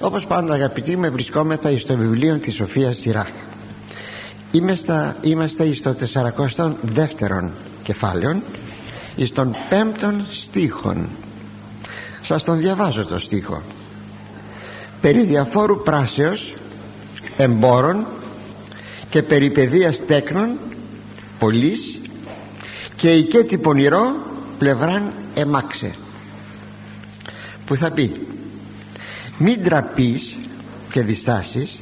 όπως πάντα αγαπητοί με βρισκόμεθα στο βιβλίο της Σοφίας Σιράχ είμαστε, είμαστε στο 42ο κεφάλαιο στον πέμπτον στίχον. Σας τον διαβάζω το στίχο. Περί διαφόρου πράσεως εμπόρων και περί παιδείας τέκνων πολλής και οικέτη πονηρό πλευράν εμάξε που θα πει μην τραπείς και διστάσεις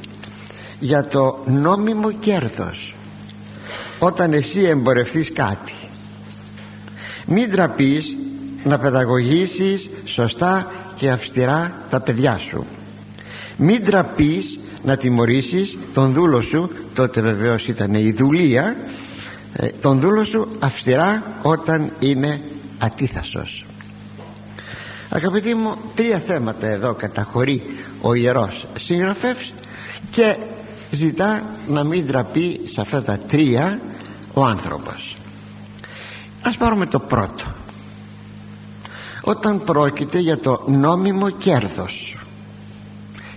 για το νόμιμο κέρδος. Όταν εσύ εμπορευτείς κάτι μην τραπείς να παιδαγωγήσεις σωστά και αυστηρά τα παιδιά σου. Μην τραπείς να τιμωρήσεις τον δούλο σου τότε βεβαίως ήταν η δουλεία ε, τον δούλο σου αυστηρά όταν είναι ατίθασος αγαπητοί μου τρία θέματα εδώ καταχωρεί ο Ιερός Συγγραφεύς και ζητά να μην ντραπεί σε αυτά τα τρία ο άνθρωπος. Ας πάρουμε το πρώτο. Όταν πρόκειται για το νόμιμο κέρδος.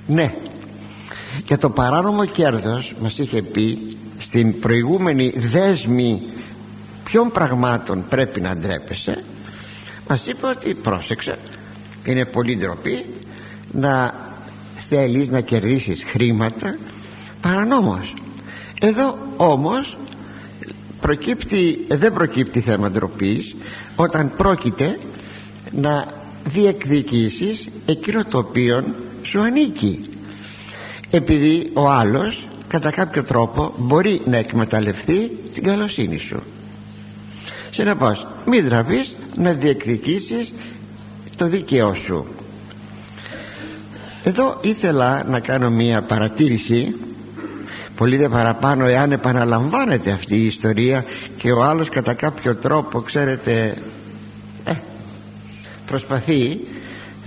Ναι για το παράνομο κέρδος μας είχε πει στην προηγούμενη δέσμη ποιων πραγμάτων πρέπει να ντρέπεσαι μας είπε ότι πρόσεξε είναι πολύ ντροπή να θέλεις να κερδίσεις χρήματα παρανόμως. Εδώ όμως προκύπτει, δεν προκύπτει θέμα ντροπής όταν πρόκειται να διεκδικήσεις εκείνο το οποίο σου ανήκει. Επειδή ο άλλος κατά κάποιο τρόπο μπορεί να εκμεταλλευτεί την καλοσύνη σου. Συνεπώς μην τραβείς να διεκδικήσεις το δίκαιό σου. Εδώ ήθελα να κάνω μία παρατήρηση πολύ δε παραπάνω εάν επαναλαμβάνεται αυτή η ιστορία και ο άλλος κατά κάποιο τρόπο ξέρετε ε, προσπαθεί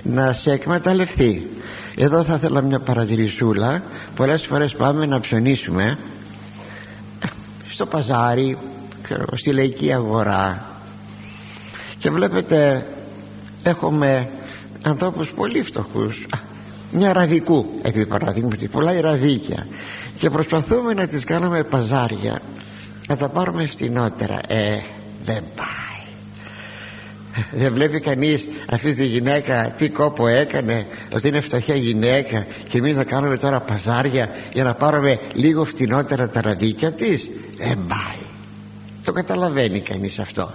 να σε εκμεταλλευτεί. Εδώ θα ήθελα μια παρατηρησούλα. Πολλές φορές πάμε να ψωνίσουμε ε, στο παζάρι στη λαϊκή αγορά. Και βλέπετε έχουμε ανθρώπους πολύ φτωχούς. Μια ραδικού επί παραδείγματι πολλά ραδίκια. Και προσπαθούμε να τις κάνουμε παζάρια. Να τα πάρουμε φτηνότερα. Ε δεν πάει. Δεν βλέπει κανείς αυτή τη γυναίκα τι κόπο έκανε ότι είναι φτωχιά γυναίκα και εμείς να κάνουμε τώρα παζάρια για να πάρουμε λίγο φτηνότερα τα ραδίκια της. Δεν πάει. Το καταλαβαίνει κανείς αυτό.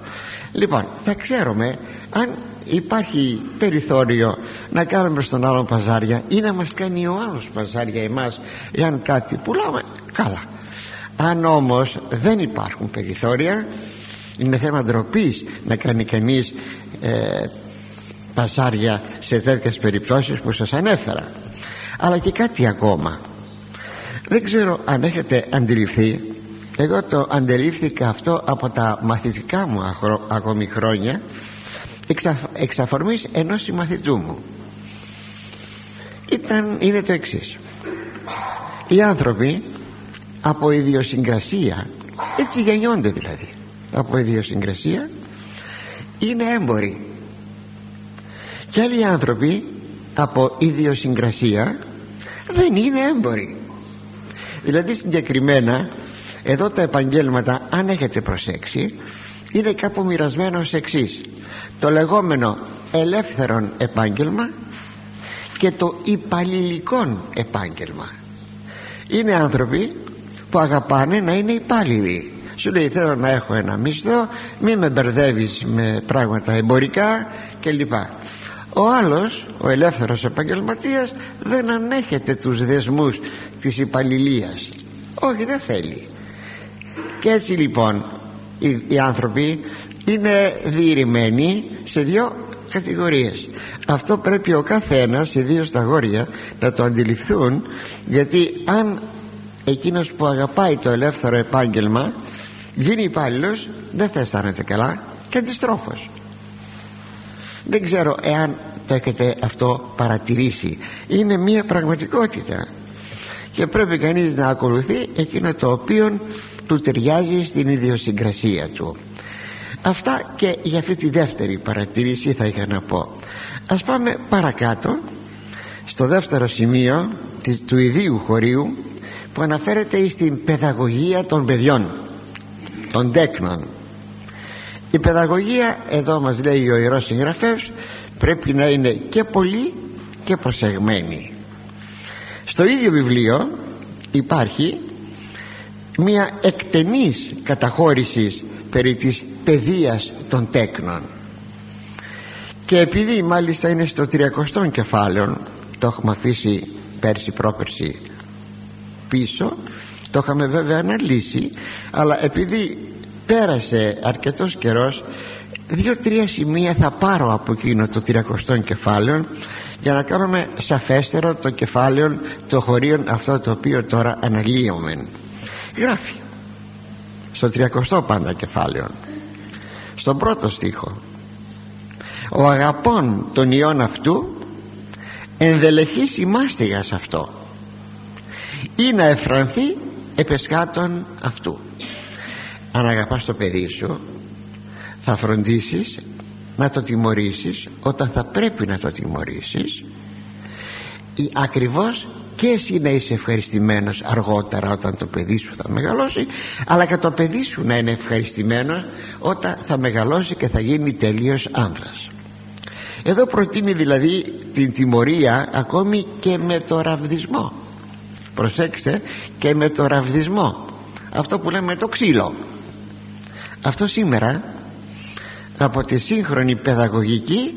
Λοιπόν θα ξέρουμε αν υπάρχει περιθώριο να κάνουμε στον άλλον παζάρια ή να μας κάνει ο άλλος παζάρια εμάς εάν κάτι πουλάμε. Καλά. Αν όμως δεν υπάρχουν περιθώρια είναι θέμα ντροπής να κάνει κανείς ε, παζάρια σε τέτοιες περιπτώσεις που σας ανέφερα. Αλλά και κάτι ακόμα. Δεν ξέρω αν έχετε αντιληφθεί. Εγώ το αντιλήφθηκα αυτό από τα μαθητικά μου ακόμη χρόνια εξ αφορμής ενός συμμαθητού μου. Ήταν, είναι το εξής. Οι άνθρωποι από ιδιοσυγκρασία έτσι γεννιόνται δηλαδή από ιδιοσυγκρασία είναι έμποροι. Και άλλοι άνθρωποι από ιδιοσυγκρασία δεν είναι έμποροι. Δηλαδή συγκεκριμένα εδώ τα επαγγέλματα αν έχετε προσέξει είναι κάπου μοιρασμένο ως εξής. Το λεγόμενο ελεύθερον επάγγελμα και το υπαλληλικό επάγγελμα. Είναι άνθρωποι που αγαπάνε να είναι υπάλληλοι. Σου λέει θέλω να έχω ένα μισθό μη με μπερδεύεις με πράγματα εμπορικά κλπ. Ο άλλος ο ελεύθερος επαγγελματίας δεν ανέχεται τους δεσμούς της υπαλληλίας. Όχι δεν θέλει. Και έτσι λοιπόν οι, οι άνθρωποι είναι διηρημένοι σε δύο κατηγορίες. Αυτό πρέπει ο καθένας ιδίως στα γόρια να το αντιληφθούν γιατί αν εκείνος που αγαπάει το ελεύθερο επάγγελμα γίνει υπάλληλος, δεν θα αισθάνεται καλά και αντιστρόφως. Δεν ξέρω εάν το έχετε αυτό παρατηρήσει. Είναι μια πραγματικότητα. Και πρέπει κανείς να ακολουθεί εκείνο το οποίο του ταιριάζει στην ιδιοσυγκρασία του. Αυτά και για αυτή τη δεύτερη παρατήρηση θα είχα να πω. Ας πάμε παρακάτω στο δεύτερο σημείο του ιδίου χωρίου που αναφέρεται στην παιδαγωγία των παιδιών των τέκνων. Η παιδαγωγία εδώ μας λέει ο Ιερός Συγγραφεύς πρέπει να είναι και πολύ και προσεγμένη. Στο ίδιο βιβλίο υπάρχει μια εκτενής καταχώρησης περί της παιδείας των τέκνων. Και επειδή μάλιστα είναι στο 300 κεφάλαιο το έχουμε αφήσει πέρσι πρόπερσι πίσω το είχαμε βέβαια αναλύσει αλλά επειδή πέρασε αρκετός καιρός δύο-τρία σημεία θα πάρω από εκείνο το 300 κεφάλαιο για να κάνουμε σαφέστερο το κεφάλαιο το χωρίων αυτό το οποίο τώρα αναλύουμε γράφει. Στο 300 πάντα κεφάλαιο στον πρώτο στίχο. Ο αγαπών των ιών αυτού ενδελεχής ημάστηγας αυτό. Ή να εφρανθεί επεσκάτων αυτού αν αγαπάς το παιδί σου θα φροντίσεις να το τιμωρήσεις όταν θα πρέπει να το τιμωρήσεις. Ακριβώς και εσύ να είσαι ευχαριστημένος αργότερα όταν το παιδί σου θα μεγαλώσει αλλά και το παιδί σου να είναι ευχαριστημένος όταν θα μεγαλώσει και θα γίνει τελείως άνδρας. Εδώ προτείνει δηλαδή την τιμωρία ακόμη και με το ραβδισμό. Προσέξτε και με το ραβδισμό. Αυτό που λέμε το ξύλο. Αυτό σήμερα από τη σύγχρονη παιδαγωγική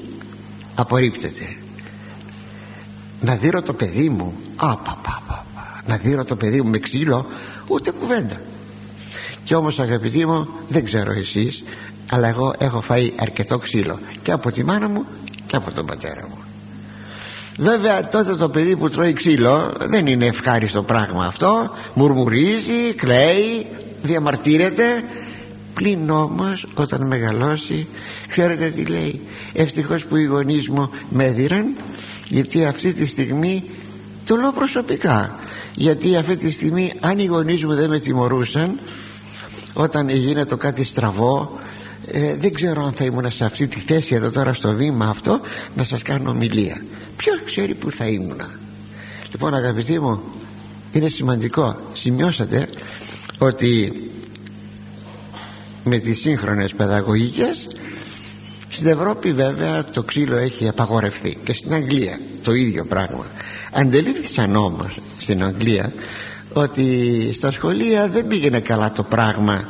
απορρίπτεται να δείρω το παιδί μου. Α, πα, πα, πα, να δείρω το παιδί μου με ξύλο ούτε κουβέντα. Και όμως αγαπητοί μου δεν ξέρω εσείς αλλά εγώ έχω φάει αρκετό ξύλο και από τη μάνα μου και από τον πατέρα μου. Βέβαια τότε το παιδί που τρώει ξύλο δεν είναι ευχάριστο πράγμα αυτό. Μουρμουρίζει, κλαίει διαμαρτύρεται. Πλην όμως όταν μεγαλώσει ξέρετε τι λέει. Ευτυχώς που οι γονείς μου με έδιραν γιατί αυτή τη στιγμή το λέω προσωπικά. Γιατί αυτή τη στιγμή αν οι γονείς μου δεν με τιμωρούσαν όταν γίνεται κάτι στραβό ε, δεν ξέρω αν θα ήμουν σε αυτή τη θέση εδώ τώρα στο βήμα αυτό να σας κάνω ομιλία. Ποιος ξέρει που θα ήμουν λοιπόν αγαπητοί μου είναι σημαντικό. Σημειώσατε ότι με τις σύγχρονες παιδαγωγικές στην Ευρώπη βέβαια το ξύλο έχει απαγορευτεί και στην Αγγλία το ίδιο πράγμα. Αντελήφθησαν όμως στην Αγγλία ότι στα σχολεία δεν πήγαινε καλά το πράγμα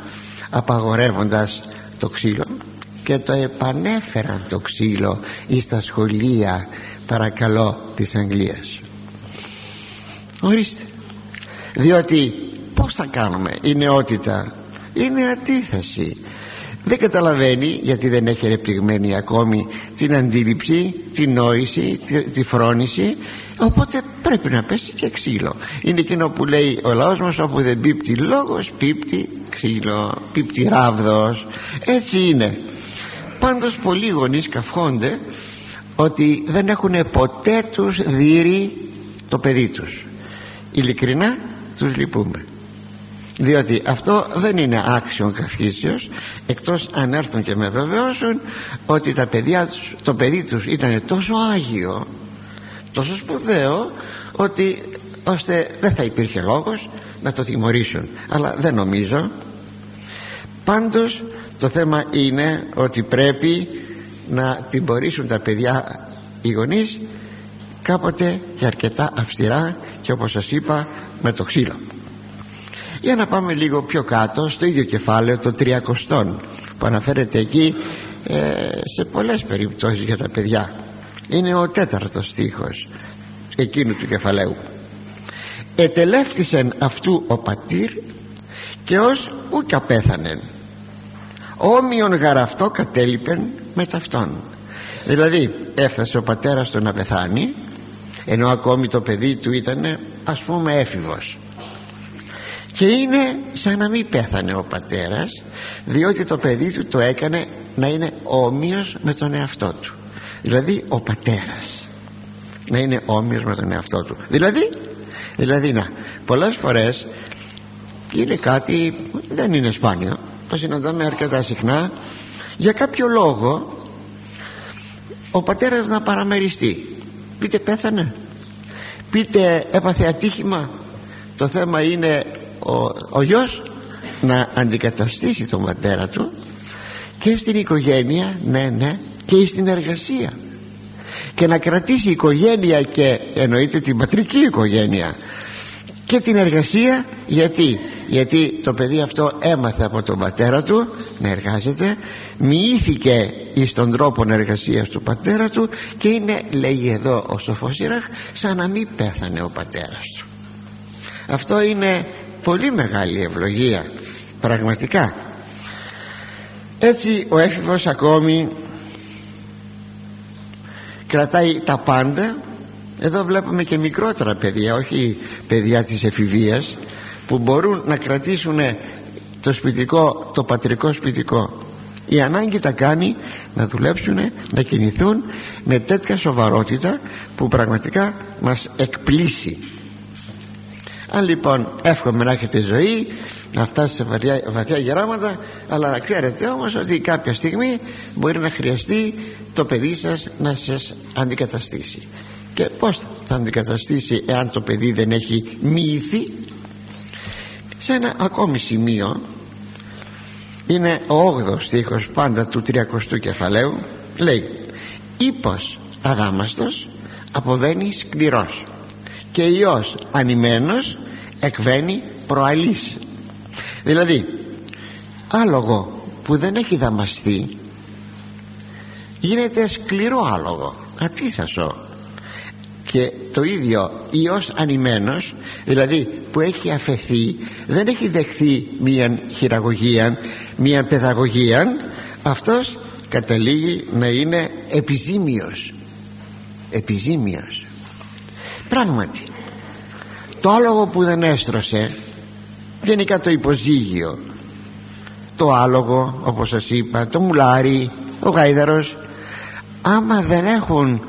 απαγορεύοντας το ξύλο και το επανέφεραν το ξύλο ή στα σχολεία παρακαλώ της Αγγλίας. Ορίστε. Διότι πως θα κάνουμε η νεότητα; Είναι αντίθεση δεν καταλαβαίνει γιατί δεν έχει ρεπτυγμένη ακόμη την αντίληψη την νόηση, τη, τη φρόνηση. Οπότε πρέπει να πέσει και ξύλο. Είναι εκείνο που λέει ο λαός μας όπου δεν πίπτει λόγος πίπτει ξύλο πίπτει ράβδος. Έτσι είναι. Πάντως πολλοί γονείς καυχόνται ότι δεν έχουν ποτέ τους δύρει το παιδί τους. Ειλικρινά τους λυπούμε διότι αυτό δεν είναι άξιο καυχήσεως εκτός αν έρθουν και με βεβαιώσουν ότι τα παιδιά τους, το παιδί τους ήταν τόσο άγιο τόσο σπουδαίο ότι ώστε δεν θα υπήρχε λόγος να το τιμωρήσουν. Αλλά δεν νομίζω. Πάντως το θέμα είναι ότι πρέπει να τιμωρήσουν τα παιδιά οι γονείς κάποτε και αρκετά αυστηρά και όπως σας είπα με το ξύλο για να πάμε λίγο πιο κάτω στο ίδιο κεφάλαιο το 300 που αναφέρεται εκεί ε, σε πολλές περιπτώσεις για τα παιδιά. Είναι ο τέταρτος στίχος εκείνου του κεφαλαίου. Ετελεύθησεν αυτού ο πατήρ και ως ούκ απέθανεν. Όμοιον γαραυτό κατέλειπεν με ταυτόν δηλαδή έφτασε ο πατέρας του να πεθάνει ενώ ακόμη το παιδί του ήταν ας πούμε έφηβος και είναι σαν να μην πέθανε ο πατέρας διότι το παιδί του το έκανε να είναι όμοιος με τον εαυτό του. Δηλαδή ο πατέρας να είναι όμοιος με τον εαυτό του. Δηλαδή δηλαδή να πολλές φορές είναι κάτι δεν είναι σπάνιο. Το συναντάμε αρκετά συχνά. Για κάποιο λόγο ο πατέρας να παραμεριστεί. Πείτε πέθανε. Πείτε έπαθε ατύχημα. Το θέμα είναι ο, ο γιος να αντικαταστήσει τον πατέρα του και στην οικογένεια ναι ναι και στην εργασία. Και να κρατήσει η οικογένεια και εννοείται την πατρική οικογένεια. Και την εργασία γιατί γιατί το παιδί αυτό έμαθε από τον πατέρα του να εργάζεται μοιήθηκε εις τον τρόπο εργασίας του πατέρα του και είναι λέγει εδώ ο σοφός Ιραχ σαν να μην πέθανε ο πατέρας του. Αυτό είναι πολύ μεγάλη ευλογία πραγματικά. Έτσι ο έφηβος ακόμη κρατάει τα πάντα. Εδώ βλέπουμε και μικρότερα παιδιά όχι παιδιά της εφηβείας που μπορούν να κρατήσουν το σπιτικό το πατρικό σπιτικό. Η ανάγκη τα κάνει να δουλέψουν να κινηθούν με τέτοια σοβαρότητα που πραγματικά μας εκπλήσει αν λοιπόν εύχομαι να έχετε ζωή να φτάσει σε βαθιά, βαθιά γεράματα αλλά να ξέρετε όμως ότι κάποια στιγμή μπορεί να χρειαστεί το παιδί σας να σας αντικαταστήσει. Και πως θα αντικαταστήσει εάν το παιδί δεν έχει μοιηθεί; Σε ένα ακόμη σημείο είναι ο 8 στίχος πάντα του 30ου κεφαλαίου λέει ύπος αδάμαστος αποβαίνει σκληρός και ιός ανημένος εκβαίνει προαλής. Δηλαδή άλογο που δεν έχει δαμαστεί γίνεται σκληρό άλογο. Αντίθασο και το ίδιο ιός ανημένος δηλαδή που έχει αφαιθεί δεν έχει δεχθεί μία χειραγωγία μία παιδαγωγία αυτός καταλήγει να είναι επιζήμιος. Επιζήμιος πράγματι το άλογο που δεν έστρωσε γενικά το υποζύγιο. Το άλογο όπως σας είπα το μουλάρι ο γάιδαρος άμα δεν έχουν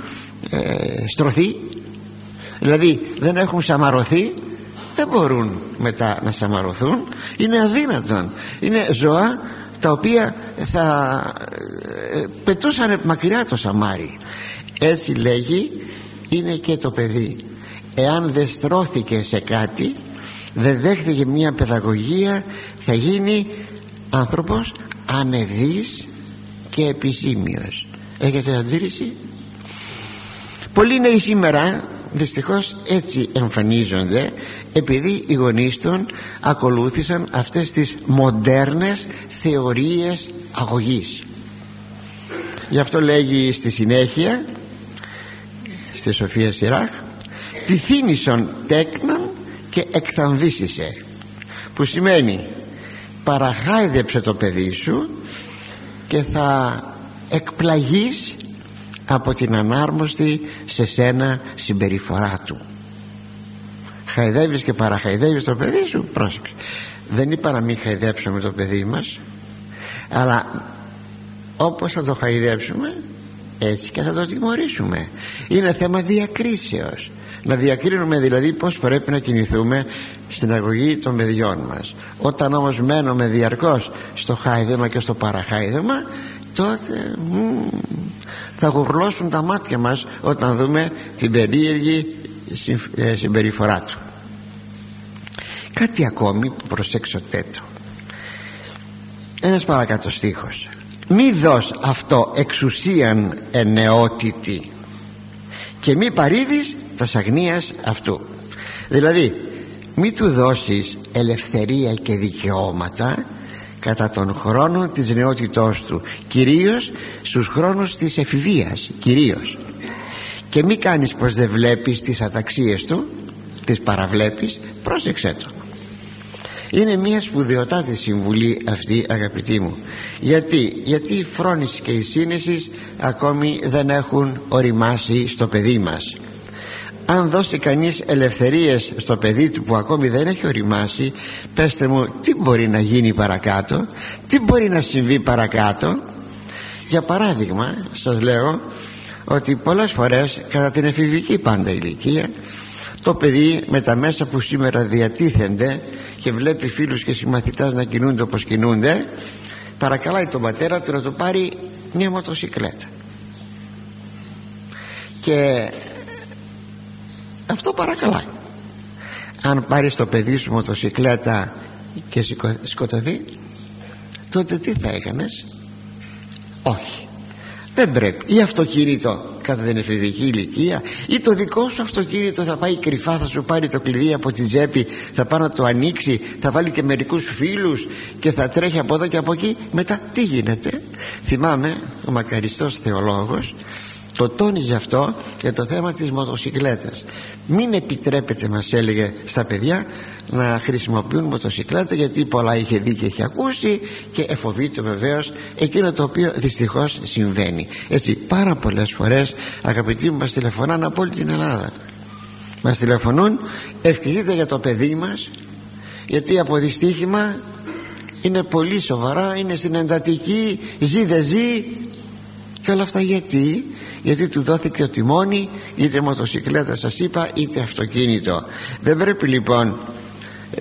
ε, στρωθεί δηλαδή δεν έχουν σαμαρωθεί δεν μπορούν μετά να σαμαρωθούν. Είναι αδύνατον. Είναι ζώα τα οποία θα ε, πετούσαν μακριά το σαμάρι. Έτσι λέγει είναι και το παιδί. Εάν δεν στρώθηκε σε κάτι δεν δέχτηκε μια παιδαγωγία θα γίνει άνθρωπος ανεδής και επιζήμιος έχετε αντίρρηση; Πολλοί νέοι σήμερα δυστυχώς έτσι εμφανίζονται επειδή οι γονείς των ακολούθησαν αυτές τις μοντέρνες θεωρίες αγωγής. Γι' αυτό λέγει στη συνέχεια στη Σοφία Σιράχ τη θύμισον τέκνον και εκθαμβήσισε που σημαίνει παραχάιδεψε το παιδί σου και θα εκπλαγείς από την ανάρμοστη σε σένα συμπεριφορά του. Χαϊδεύεις και παραχαϊδεύεις το παιδί σου πρόσεξε δεν είπα να μην χαϊδέψουμε το παιδί μας αλλά όπως θα το χαϊδέψουμε έτσι και θα το τιμωρήσουμε. Είναι θέμα διακρίσεως. Να διακρίνουμε δηλαδή πως πρέπει να κινηθούμε στην αγωγή των παιδιών μας. Όταν όμως μένουμε διαρκώς στο χάιδεμα και στο παραχάιδεμα τότε θα γουρλώσουν τα μάτια μας όταν δούμε την περίεργη ε, συμπεριφορά του. Κάτι ακόμη που προσέξω το ένας παρακάτω στίχος μη δώσ αυτό εξουσίαν ενεότητη και μη παρήδεις τας σαγνίας αυτού. Δηλαδή μη του δώσεις ελευθερία και δικαιώματα κατά τον χρόνο της νεότητός του κυρίως στους χρόνους της εφηβείας κυρίως. Και μη κάνεις πως δεν βλέπεις τις αταξίες του τις παραβλέπεις. Πρόσεξέ το. Είναι μια σπουδαιοτάτη συμβουλή αυτή αγαπητοί μου γιατί, γιατί η φρόνησης και η σύνεσης ακόμη δεν έχουν οριμάσει στο παιδί μας. Αν δώσει κανείς ελευθερίες στο παιδί του που ακόμη δεν έχει οριμάσει πέστε μου τι μπορεί να γίνει παρακάτω τι μπορεί να συμβεί παρακάτω. Για παράδειγμα σας λέω ότι πολλές φορές κατά την εφηβική πάντα ηλικία το παιδί με τα μέσα που σήμερα διατίθενται και βλέπει φίλους και συμμαθητάς να κινούνται όπως κινούνται παρακαλάει τον πατέρα του να του πάρει μια μοτοσυκλέτα. Και αυτό παρακαλά αν πάρεις το παιδί σου μοτοσυκλέτα και σκοτωθεί τότε τι θα έκανες; Όχι. Δεν πρέπει. Ή αυτοκίνητο κατά την εφηβική ηλικία ή το δικό σου αυτοκίνητο θα πάει κρυφά θα σου πάρει το κλειδί από τη τσέπη θα πάει να το ανοίξει θα βάλει και μερικούς φίλους και θα τρέχει από εδώ και από εκεί. Μετά τι γίνεται; Θυμάμαι ο μακαριστός θεολόγος το τόνιζε αυτό για το θέμα της μοτοσυκλέτας. Μην επιτρέπετε μας έλεγε στα παιδιά να χρησιμοποιούν μοτοσυκλέτα γιατί πολλά είχε δει και είχε ακούσει και εφοβείται βεβαίως εκείνο το οποίο δυστυχώς συμβαίνει. Έτσι πάρα πολλές φορές αγαπητοί μου μας τηλεφωνάνε από όλη την Ελλάδα. Μας τηλεφωνούν ευχηθείτε για το παιδί μας γιατί από δυστύχημα είναι πολύ σοβαρά είναι στην εντατική ζει δεν ζει και όλα αυτά γιατί; Γιατί του δόθηκε ο τιμόνι είτε μοτοσυκλέτα σας είπα είτε αυτοκίνητο. Δεν πρέπει λοιπόν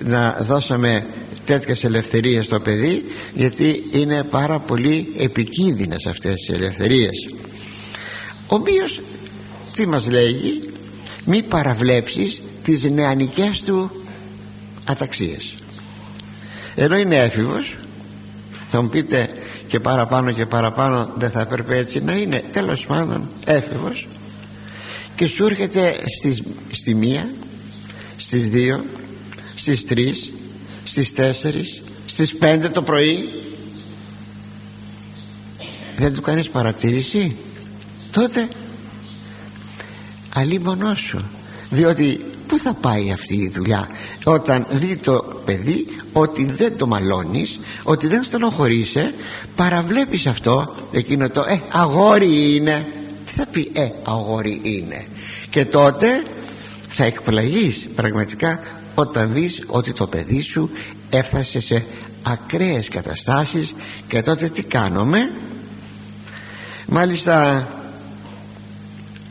να δώσουμε τέτοιες ελευθερίες στο παιδί γιατί είναι πάρα πολύ επικίνδυνες αυτές οι ελευθερίες. Ομοίως τι μας λέγει; Μη παραβλέψεις τις νεανικές του αταξίες. Ενώ είναι έφηβος θα μου πείτε και παραπάνω και παραπάνω δεν θα έπρεπε έτσι να είναι. Τέλος πάντων έφηβος. Και σου έρχεται στις, στη μία στις δύο στις τρεις στις τέσσερις στις πέντε το πρωί. Δεν του κάνεις παρατήρηση; Τότε αλίμονό σου. Διότι πού θα πάει αυτή η δουλειά; Όταν δει το παιδί ότι δεν το μαλώνεις ότι δεν στενοχωρείσαι παραβλέπεις αυτό εκείνο το ε αγόρι είναι τι θα πει ε αγόρι είναι και τότε θα εκπλαγείς πραγματικά όταν δεις ότι το παιδί σου έφτασε σε ακραίες καταστάσεις και τότε τι κάνουμε; Μάλιστα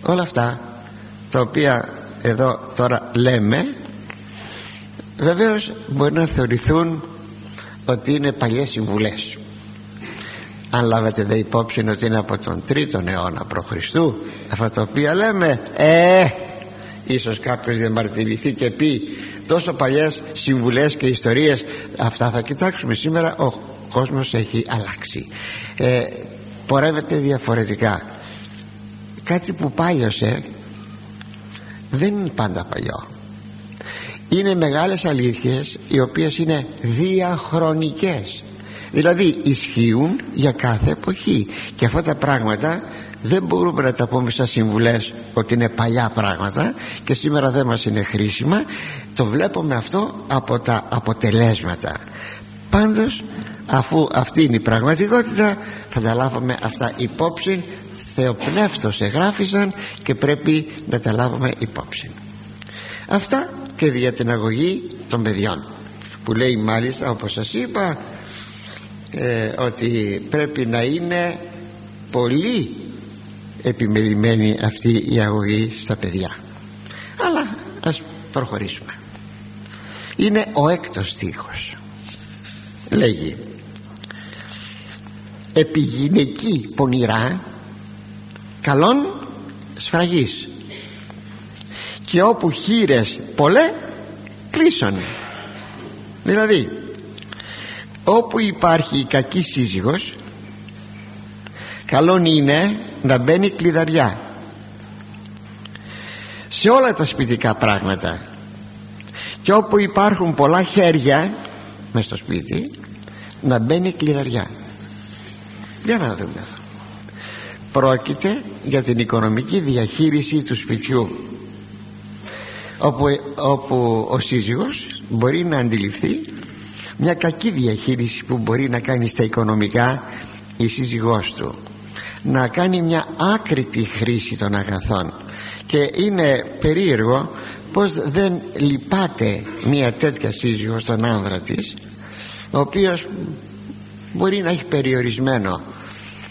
όλα αυτά τα οποία εδώ τώρα λέμε βεβαίως μπορεί να θεωρηθούν ότι είναι παλιές συμβουλές. Αν λάβετε δε υπόψη ότι είναι από τον 3ο αιώνα π.Χ. αυτά τα οποία λέμε ε ίσως κάποιος διαμαρτυρηθεί και πει τόσο παλιές συμβουλές και ιστορίες. Αυτά θα κοιτάξουμε σήμερα ο κόσμος έχει αλλάξει. Ε, πορεύεται διαφορετικά. Κάτι που πάλιωσε δεν είναι πάντα παλιό. Είναι μεγάλες αλήθειες οι οποίες είναι διαχρονικές. Δηλαδή ισχύουν για κάθε εποχή. Και αυτά τα πράγματα δεν μπορούμε να τα πούμε σαν συμβουλές ότι είναι παλιά πράγματα και σήμερα δεν μας είναι χρήσιμα. Το βλέπουμε αυτό από τα αποτελέσματα. Πάντως αφού αυτή είναι η πραγματικότητα θα τα λάβουμε αυτά υπόψη θεοπνεύστος εγγράφησαν και πρέπει να τα λάβουμε υπόψη. Αυτά και για την αγωγή των παιδιών που λέει μάλιστα όπως σας είπα ε, ότι πρέπει να είναι πολύ επιμελημένη αυτή η αγωγή στα παιδιά. Αλλά ας προχωρήσουμε. Είναι ο έκτος στίχος. Λέγει επιγυναική πονηρά καλών σφραγής. Και όπου χείρες πολλέ κλείσον δηλαδή όπου υπάρχει κακή σύζυγος καλόν είναι να μπαίνει κλειδαριά. Σε όλα τα σπιτικά πράγματα. Και όπου υπάρχουν πολλά χέρια μες στο σπίτι να μπαίνει κλειδαριά. Για να δούμε πρόκειται για την οικονομική διαχείριση του σπιτιού όπου, όπου ο σύζυγος μπορεί να αντιληφθεί μια κακή διαχείριση που μπορεί να κάνει στα οικονομικά η σύζυγός του. Να κάνει μια άκρητη χρήση των αγαθών. Και είναι περίεργο πως δεν λυπάται μια τέτοια σύζυγος στον άνδρα της ο οποίος μπορεί να έχει περιορισμένο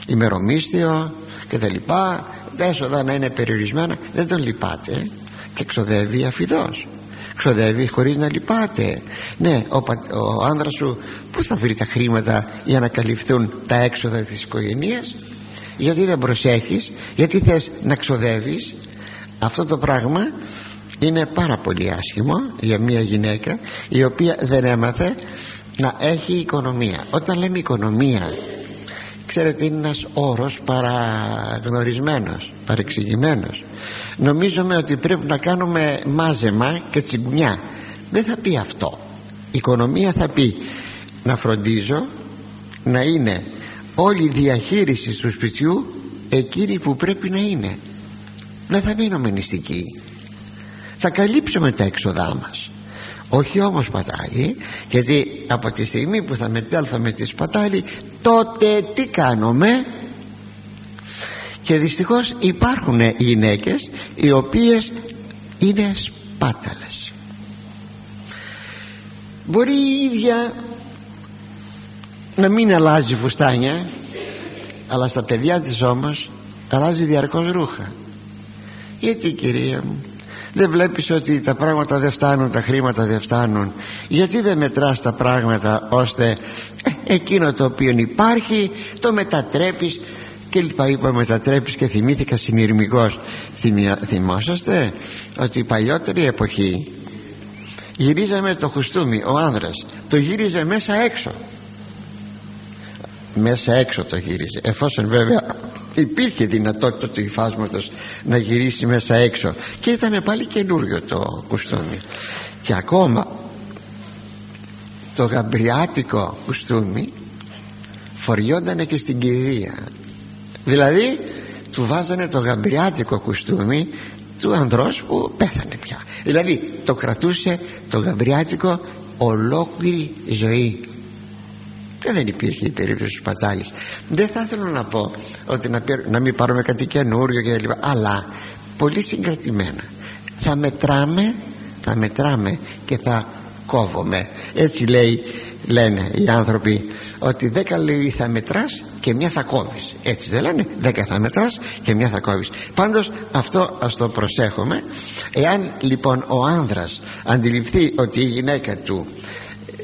ημερομίσθιο και τα λοιπά. Τα έσοδα να είναι περιορισμένα. Δεν τον λυπάται και ξοδεύει αφιδός. Ξοδεύει χωρίς να λυπάται. Ναι ο, ο άνδρας σου που θα βρει τα χρήματα για να καλυφθούν τα έξοδα της οικογένειας; Γιατί δεν προσέχεις; Γιατί θες να ξοδεύεις; Αυτό το πράγμα είναι πάρα πολύ άσχημο για μια γυναίκα η οποία δεν έμαθε να έχει οικονομία. Όταν λέμε οικονομία ξέρετε είναι ένας όρος παραγνωρισμένος παρεξηγημένος. Νομίζουμε ότι πρέπει να κάνουμε μάζεμα και τσιγκουνιά. Δεν θα πει αυτό. Οικονομία θα πει να φροντίζω να είναι όλη η διαχείριση του σπιτιού εκείνη που πρέπει να είναι. Δεν θα μείνουμε νηστικοί. Θα καλύψουμε τα έξοδά μας όχι όμως πατάλη γιατί από τη στιγμή που θα μετέλθουμε τη σπατάλη τότε τι κάνουμε; Και δυστυχώς υπάρχουν γυναίκες οι οποίες είναι σπάταλες. Μπορεί η ίδια να μην αλλάζει φουστάνια αλλά στα παιδιά της όμως αλλάζει διαρκώς ρούχα. Γιατί κυρία μου; Δεν βλέπεις ότι τα πράγματα δεν φτάνουν τα χρήματα δεν φτάνουν. Γιατί δεν μετράς τα πράγματα ώστε ε, εκείνο το οποίο υπάρχει το μετατρέπεις και λοιπά είπα μετατρέπεις και θυμήθηκα συνειρμικός. Θυμόσαστε ότι η παλιότερη εποχή γυρίζαμε το χουστούμι ο άνδρας το γύριζε μέσα έξω. Μέσα έξω το γύριζε εφόσον βέβαια υπήρχε δυνατότητα του υφάσματος να γυρίσει μέσα έξω και ήταν πάλι καινούριο το κουστούμι. Και ακόμα το γαμπριάτικο κουστούμι φοριόντανε και στην κηδεία. Δηλαδή του βάζανε το γαμπριάτικο κουστούμι του ανδρός που πέθανε πια. Δηλαδή το κρατούσε το γαμπριάτικο ολόκληρη ζωή. Και δεν υπήρχε η περίπτωση του πατάλης δεν θα ήθελα να πω ότι να, να μην πάρουμε κάτι καινούριο και λοιπά αλλά πολύ συγκρατημένα. Θα μετράμε θα μετράμε και θα κόβουμε. Έτσι λέει λένε οι άνθρωποι ότι δέκα λέει θα μετράς και μια θα κόβεις. Έτσι δεν λένε δέκα θα μετράς και μια θα κόβεις. Πάντως αυτό ας το προσέχουμε. Εάν λοιπόν ο άνδρας αντιληφθεί ότι η γυναίκα του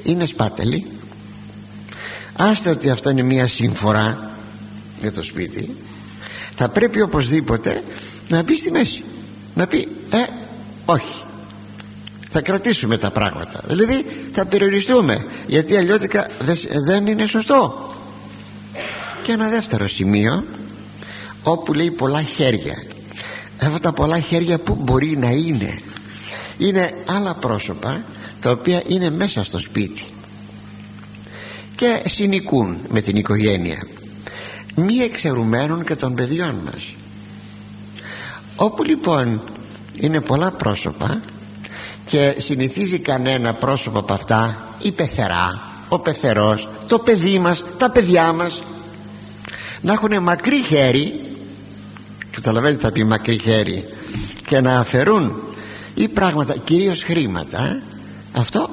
είναι σπάτελη άστε ότι αυτό είναι μια συμφορά για το σπίτι. Θα πρέπει οπωσδήποτε να μπει στη μέση. Να πει ε όχι. Θα κρατήσουμε τα πράγματα. Δηλαδή θα περιοριστούμε. Γιατί αλλιώτικα δεν είναι σωστό και ένα δεύτερο σημείο όπου λέει πολλά χέρια. Αυτά τα πολλά χέρια που μπορεί να είναι. Είναι άλλα πρόσωπα τα οποία είναι μέσα στο σπίτι και συνοικούν με την οικογένεια. Μη εξαιρουμένων και των παιδιών μας. Όπου λοιπόν είναι πολλά πρόσωπα και συνηθίζει κανένα πρόσωπο από αυτά η πεθερά, ο πεθερός, το παιδί μας, τα παιδιά μας να έχουν μακρύ χέρι καταλαβαίνετε θα πει μακρύ χέρι και να αφαιρούν ή πράγματα, κυρίως χρήματα αυτό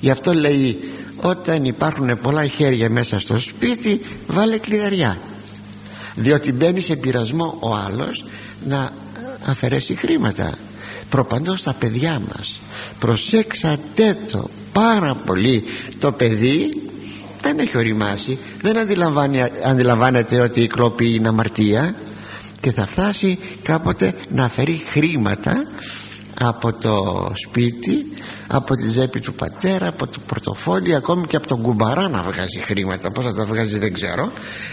γι' αυτό λέει όταν υπάρχουν πολλά χέρια μέσα στο σπίτι βάλε κλειδαριά. Διότι μπαίνει σε πειρασμό ο άλλος να αφαιρέσει χρήματα. Προπαντός τα παιδιά μας. Προσέξατε το πάρα πολύ. Το παιδί δεν έχει οριμάσει. Δεν αντιλαμβάνεται ότι η κλόπη είναι αμαρτία και θα φτάσει κάποτε να αφαιρεί χρήματα από το σπίτι από τη ζέπη του πατέρα από το πορτοφόλι ακόμη και από τον κουμπαρά να βγάζει χρήματα. Πως θα τα βγάζει δεν ξέρω.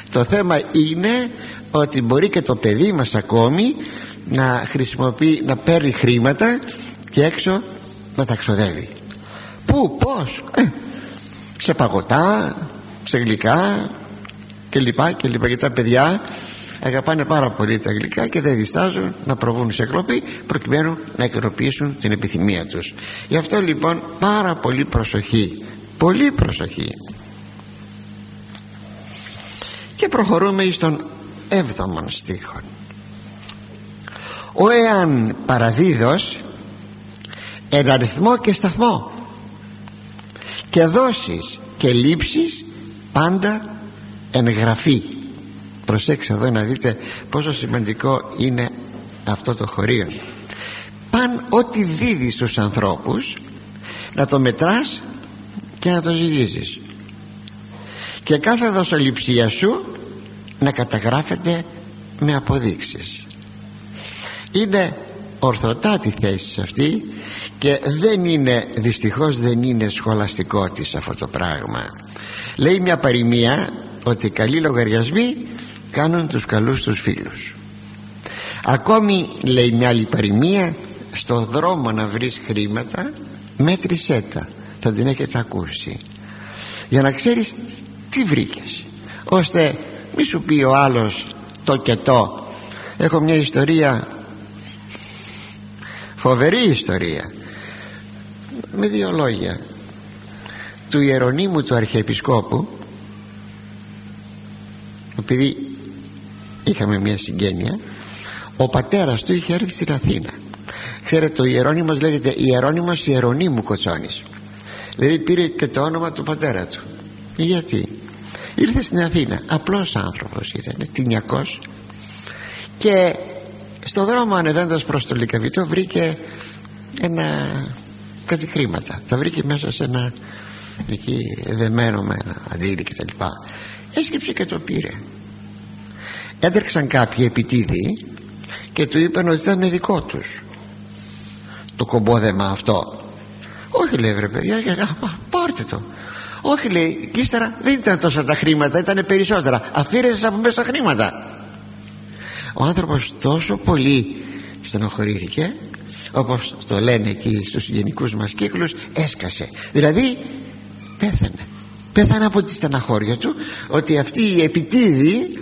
Το θέμα είναι ότι μπορεί και το παιδί μας ακόμη να χρησιμοποιεί να παίρνει χρήματα και έξω να τα ξοδεύει. Πού πως ε, σε παγωτά σε γλυκά και λοιπά και λοιπά γιατί τα παιδιά αγαπάνε πάρα πολύ τα γλυκά και δεν διστάζουν να προβούν σε κλοπή προκειμένου να ικανοποιήσουν την επιθυμία τους. Γι' αυτό λοιπόν πάρα πολύ προσοχή. Πολύ προσοχή. Και προχωρούμε στον έβδομον στίχο. Ο εάν παραδίδος εν αριθμό και σταθμό και δώσεις και λήψεις πάντα εγγραφή προσέξτε εδώ να δείτε πόσο σημαντικό είναι αυτό το χωρίο. Παν ό,τι δίδεις στους ανθρώπους να το μετράς και να το ζυγίζεις και κάθε δοσοληψία σου να καταγράφεται με αποδείξεις. Είναι ορθωτά τη θέση σε αυτή και δεν είναι δυστυχώς δεν είναι σχολαστικό της αυτό το πράγμα. Λέει μια παροιμία ότι οι καλοί λογαριασμοί κάνουν τους καλούς τους φίλους. Ακόμη λέει μια άλλη παροιμία στο δρόμο να βρεις χρήματα μέτρησέ τα. Θα την έχετε ακούσει. Για να ξέρεις τι βρήκες. Ώστε μη σου πει ο άλλος το και το. Έχω μια ιστορία φοβερή ιστορία. Με δύο λόγια. Του Ιερονίμου του Αρχιεπισκόπου επειδή είχαμε μια συγγένεια. Ο πατέρας του είχε έρθει στην Αθήνα. Ξέρετε ο Ιερώνυμος λέγεται Ιερώνυμος Ιερονίμου Κοτσόνης. Δηλαδή πήρε και το όνομα του πατέρα του. Γιατί; Ήρθε στην Αθήνα. Απλός άνθρωπος ήταν τυνιακός. Και στο δρόμο ανεβαίνοντας προς το Λικαβιτό βρήκε ένα κάτι χρήματα. Τα βρήκε μέσα σε ένα εκεί δεμένο με ένα αντίλη και τα λοιπά. Έσκυψε και το πήρε έτρεξαν κάποιοι επιτίδοι και του είπαν ότι ήταν δικό τους. Το κομπόδεμα αυτό. Όχι λέει βρε παιδιά πάρτε το. Όχι λέει και ύστερα δεν ήταν τόσα τα χρήματα ήταν περισσότερα. Αφήρεσες από μέσα χρήματα. Ο άνθρωπος τόσο πολύ στενοχωρήθηκε όπως το λένε εκεί στους γενικούς μας κύκλους έσκασε. Δηλαδή πέθανε. Πέθανε από τη στεναχώρια του ότι αυτοί οι επιτίδοι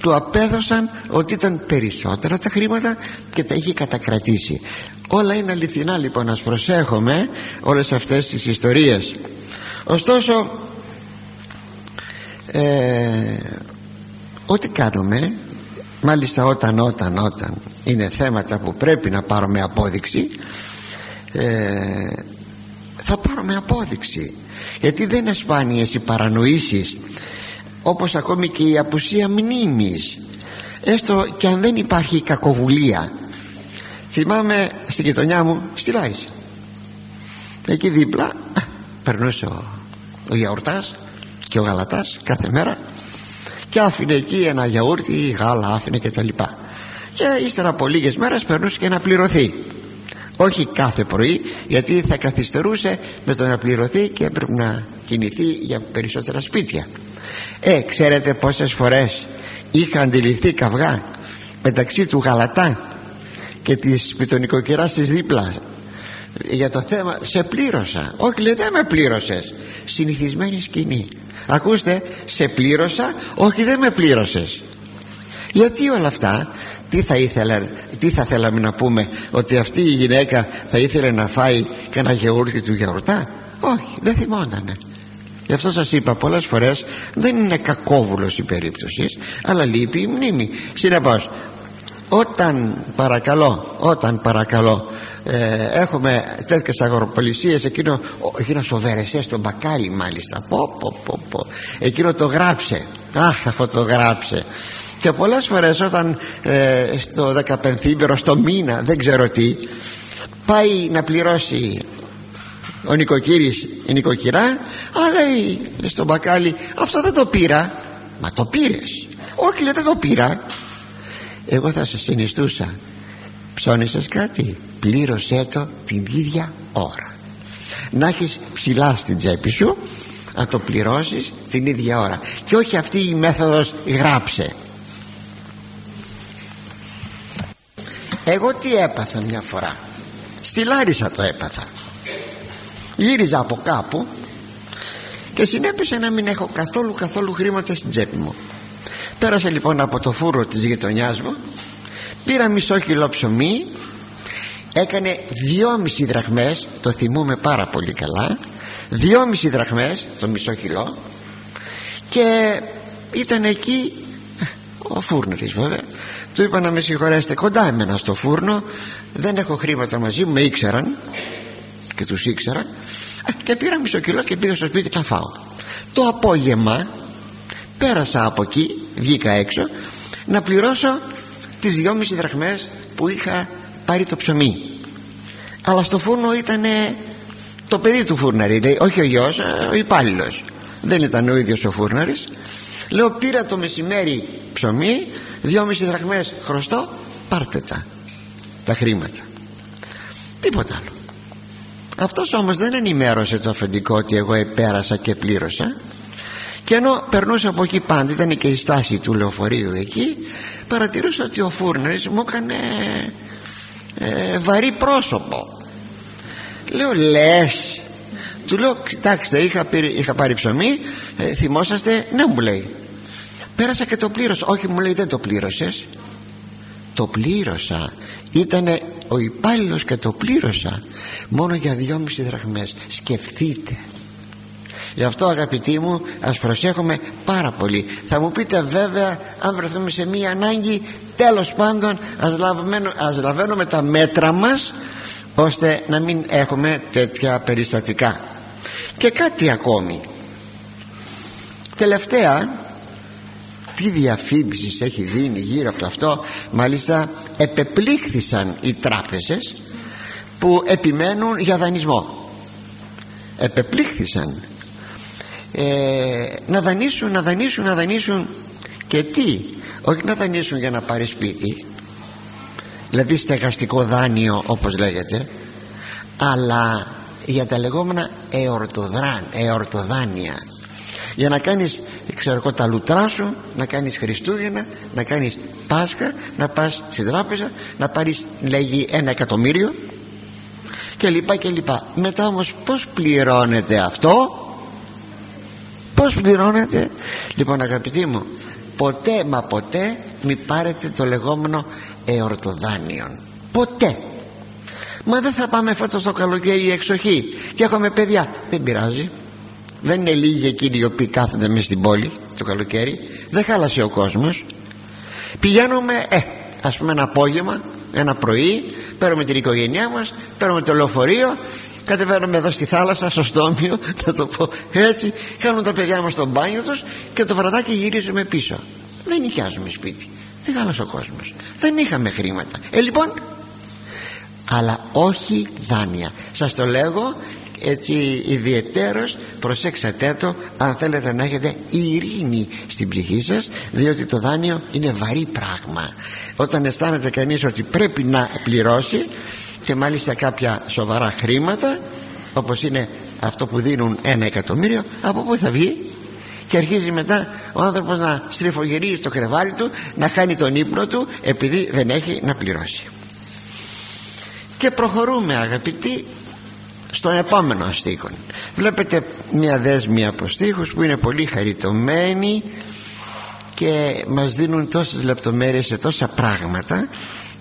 του απέδωσαν ότι ήταν περισσότερα τα χρήματα και τα είχε κατακρατήσει. Όλα είναι αληθινά λοιπόν να προσέχουμε όλες αυτές τις ιστορίες. Ωστόσο ε, ό,τι κάνουμε μάλιστα όταν όταν όταν είναι θέματα που πρέπει να πάρουμε απόδειξη ε, θα πάρουμε απόδειξη. Γιατί δεν είναι σπάνιες οι παρανοήσεις όπως ακόμη και η απουσία μνήμης. Έστω και αν δεν υπάρχει κακοβουλία. Θυμάμαι στην γειτονιά μου στη Λάιση εκεί δίπλα περνούσε ο, ο γιαουρτάς και ο γαλατάς κάθε μέρα και άφηνε εκεί ένα γιαούρτι γάλα άφηνε και τα λοιπά. Και ύστερα από λίγες μέρες περνούσε και να πληρωθεί. Όχι κάθε πρωί γιατί θα καθυστερούσε με το να πληρωθεί και έπρεπε να κινηθεί για περισσότερα σπίτια ε ξέρετε πόσες φορές είχα αντιληφθεί καυγά μεταξύ του Γαλατά και της πιτονικοκυράς της δίπλα. Για το θέμα σε πλήρωσα. Όχι λέει δεν με πλήρωσες. Συνηθισμένη σκηνή. Ακούστε σε πλήρωσα όχι δεν με πλήρωσες. Γιατί όλα αυτά τι θα, ήθελα, τι θα θέλαμε να πούμε ότι αυτή η γυναίκα θα ήθελε να φάει κανένα γεωργί του γιαουρτά; Όχι δεν θυμότανε γι' αυτό σας είπα πολλές φορές δεν είναι κακόβουλος η περίπτωση αλλά λείπει η μνήμη συνεπώς όταν παρακαλώ όταν παρακαλώ ε, έχουμε τέτοιες αγοροπολισίες εκείνο, εκείνος σοβερεσέ στο μπακάλι μάλιστα πω, πω, πω, πω. εκείνο το γράψε αχ αυτό το γράψε και πολλές φορές όταν ε, στο 15 στο μήνα δεν ξέρω τι πάει να πληρώσει ο νοικοκύρης η νοικοκυρά αλλά λέει στο μπακάλι αυτό δεν το πήρα μα το πήρες όχι λέει δεν το πήρα εγώ θα σας συνιστούσα ψώνισες κάτι πλήρωσέ το την ίδια ώρα να έχεις ψηλά στην τσέπη σου να το πληρώσεις την ίδια ώρα και όχι αυτή η μέθοδος γράψε εγώ τι έπαθα μια φορά στη Λάρισα το έπαθα γύριζα από κάπου και συνέπεσε να μην έχω καθόλου καθόλου χρήματα στην τσέπη μου. Πέρασα λοιπόν από το φούρνο της γειτονιάς μου πήρα μισό κιλό ψωμί έκανε δυόμιση δραχμές το θυμούμαι πάρα πολύ καλά δυόμιση δραχμές το μισό κιλό και ήταν εκεί ο φούρνερης βέβαια του είπα να με συγχωρέσετε κοντά εμένα στο φούρνο δεν έχω χρήματα μαζί μου με ήξεραν και τους ήξερα και πήρα μισό κιλό και πήγα στο σπίτι να φάω. Το απόγευμα πέρασα από εκεί βγήκα έξω να πληρώσω τις δυόμιση δραχμές που είχα πάρει το ψωμί. Αλλά στο φούρνο ήταν το παιδί του φούρναρη λέει, όχι ο γιος, ο υπάλληλος. δεν ήταν ο ίδιος ο φούρναρης. Λέω πήρα το μεσημέρι ψωμί δυόμιση δραχμές χρωστό πάρτε τα τα χρήματα. Τίποτα άλλο αυτός όμως δεν ενημέρωσε το αφεντικό ότι εγώ επέρασα και πλήρωσα. Και ενώ περνούσα από εκεί πάντα ήταν και η στάση του λεωφορείου εκεί παρατηρούσα ότι ο φούρνερης μου έκανε ε, βαρύ πρόσωπο. Λέω λες του λέω κοιτάξτε είχα, είχα πάρει ψωμί ε, θυμόσαστε ναι μου λέει. Πέρασα και το πλήρωσα όχι μου λέει δεν το πλήρωσες το πλήρωσα ήτανε ο υπάλληλος και το πλήρωσα μόνο για δυόμιση δραχμές. Σκεφτείτε. Γι' αυτό αγαπητοί μου ας προσέχουμε πάρα πολύ. Θα μου πείτε βέβαια αν βρεθούμε σε μία ανάγκη Τέλος πάντων ας, λαβαίνουμε, ας λαβαίνουμε τα μέτρα μας Ώστε να μην έχουμε τέτοια περιστατικά. Και κάτι ακόμη. Τελευταία τι διαφήμισης έχει δίνει γύρω από αυτό. Μάλιστα επεπλήχθησαν οι τράπεζες που επιμένουν για δανεισμό. Επεπλήχθησαν. Ε, να δανείσουν, να δανείσουν, να δανείσουν. Και τι; Όχι να δανείσουν για να πάρει σπίτι. Δηλαδή στεγαστικό δάνειο όπως λέγεται. Αλλά για τα λεγόμενα εορτοδάνεια για να κάνεις ξέρω εγώ τα λουτρά σου να κάνεις Χριστούγεννα να κάνεις Πάσχα να πας στην τράπεζα να πάρεις λέγει ένα εκατομμύριο και λοιπά και λοιπά. Μετά όμως πως πληρώνεται αυτό; Πως πληρώνεται; Λοιπόν αγαπητοί μου ποτέ μα ποτέ μη πάρετε το λεγόμενο εορτοδάνειον. Ποτέ. Μα δεν θα πάμε φέτος το καλοκαίρι εξοχή. Και έχουμε παιδιά. Δεν πειράζει δεν είναι λίγοι εκείνοι οι οποίοι κάθονται μέσα στην πόλη το καλοκαίρι. Δεν χάλασε ο κόσμος. Πηγαίνουμε ε, ας πούμε ένα απόγευμα ένα πρωί παίρνουμε την οικογένειά μας παίρνουμε το λεωφορείο κατεβαίνουμε εδώ στη θάλασσα στο στόμιο να το πω έτσι κάνουμε τα παιδιά μας στο μπάνιο τους και το βραδάκι γυρίζουμε πίσω. Δεν νοικιάζουμε σπίτι. Δεν χάλασε ο κόσμος. Δεν είχαμε χρήματα. Ε λοιπόν αλλά όχι δάνεια. Σας το λέγω έτσι ιδιαιτέρως προσέξατε το αν θέλετε να έχετε ειρήνη στην ψυχή σας διότι το δάνειο είναι βαρύ πράγμα. Όταν αισθάνεται κανείς ότι πρέπει να πληρώσει και μάλιστα κάποια σοβαρά χρήματα όπως είναι αυτό που δίνουν ένα εκατομμύριο από πού θα βγει; Και αρχίζει μετά ο άνθρωπος να στριφογυρίζει στο κρεβάλι του να χάνει τον ύπνο του επειδή δεν έχει να πληρώσει. Και προχωρούμε αγαπητοί στον επόμενο στίχο βλέπετε μια δέσμη από στίχους που είναι πολύ χαριτωμένοι και μας δίνουν τόσες λεπτομέρειες σε τόσα πράγματα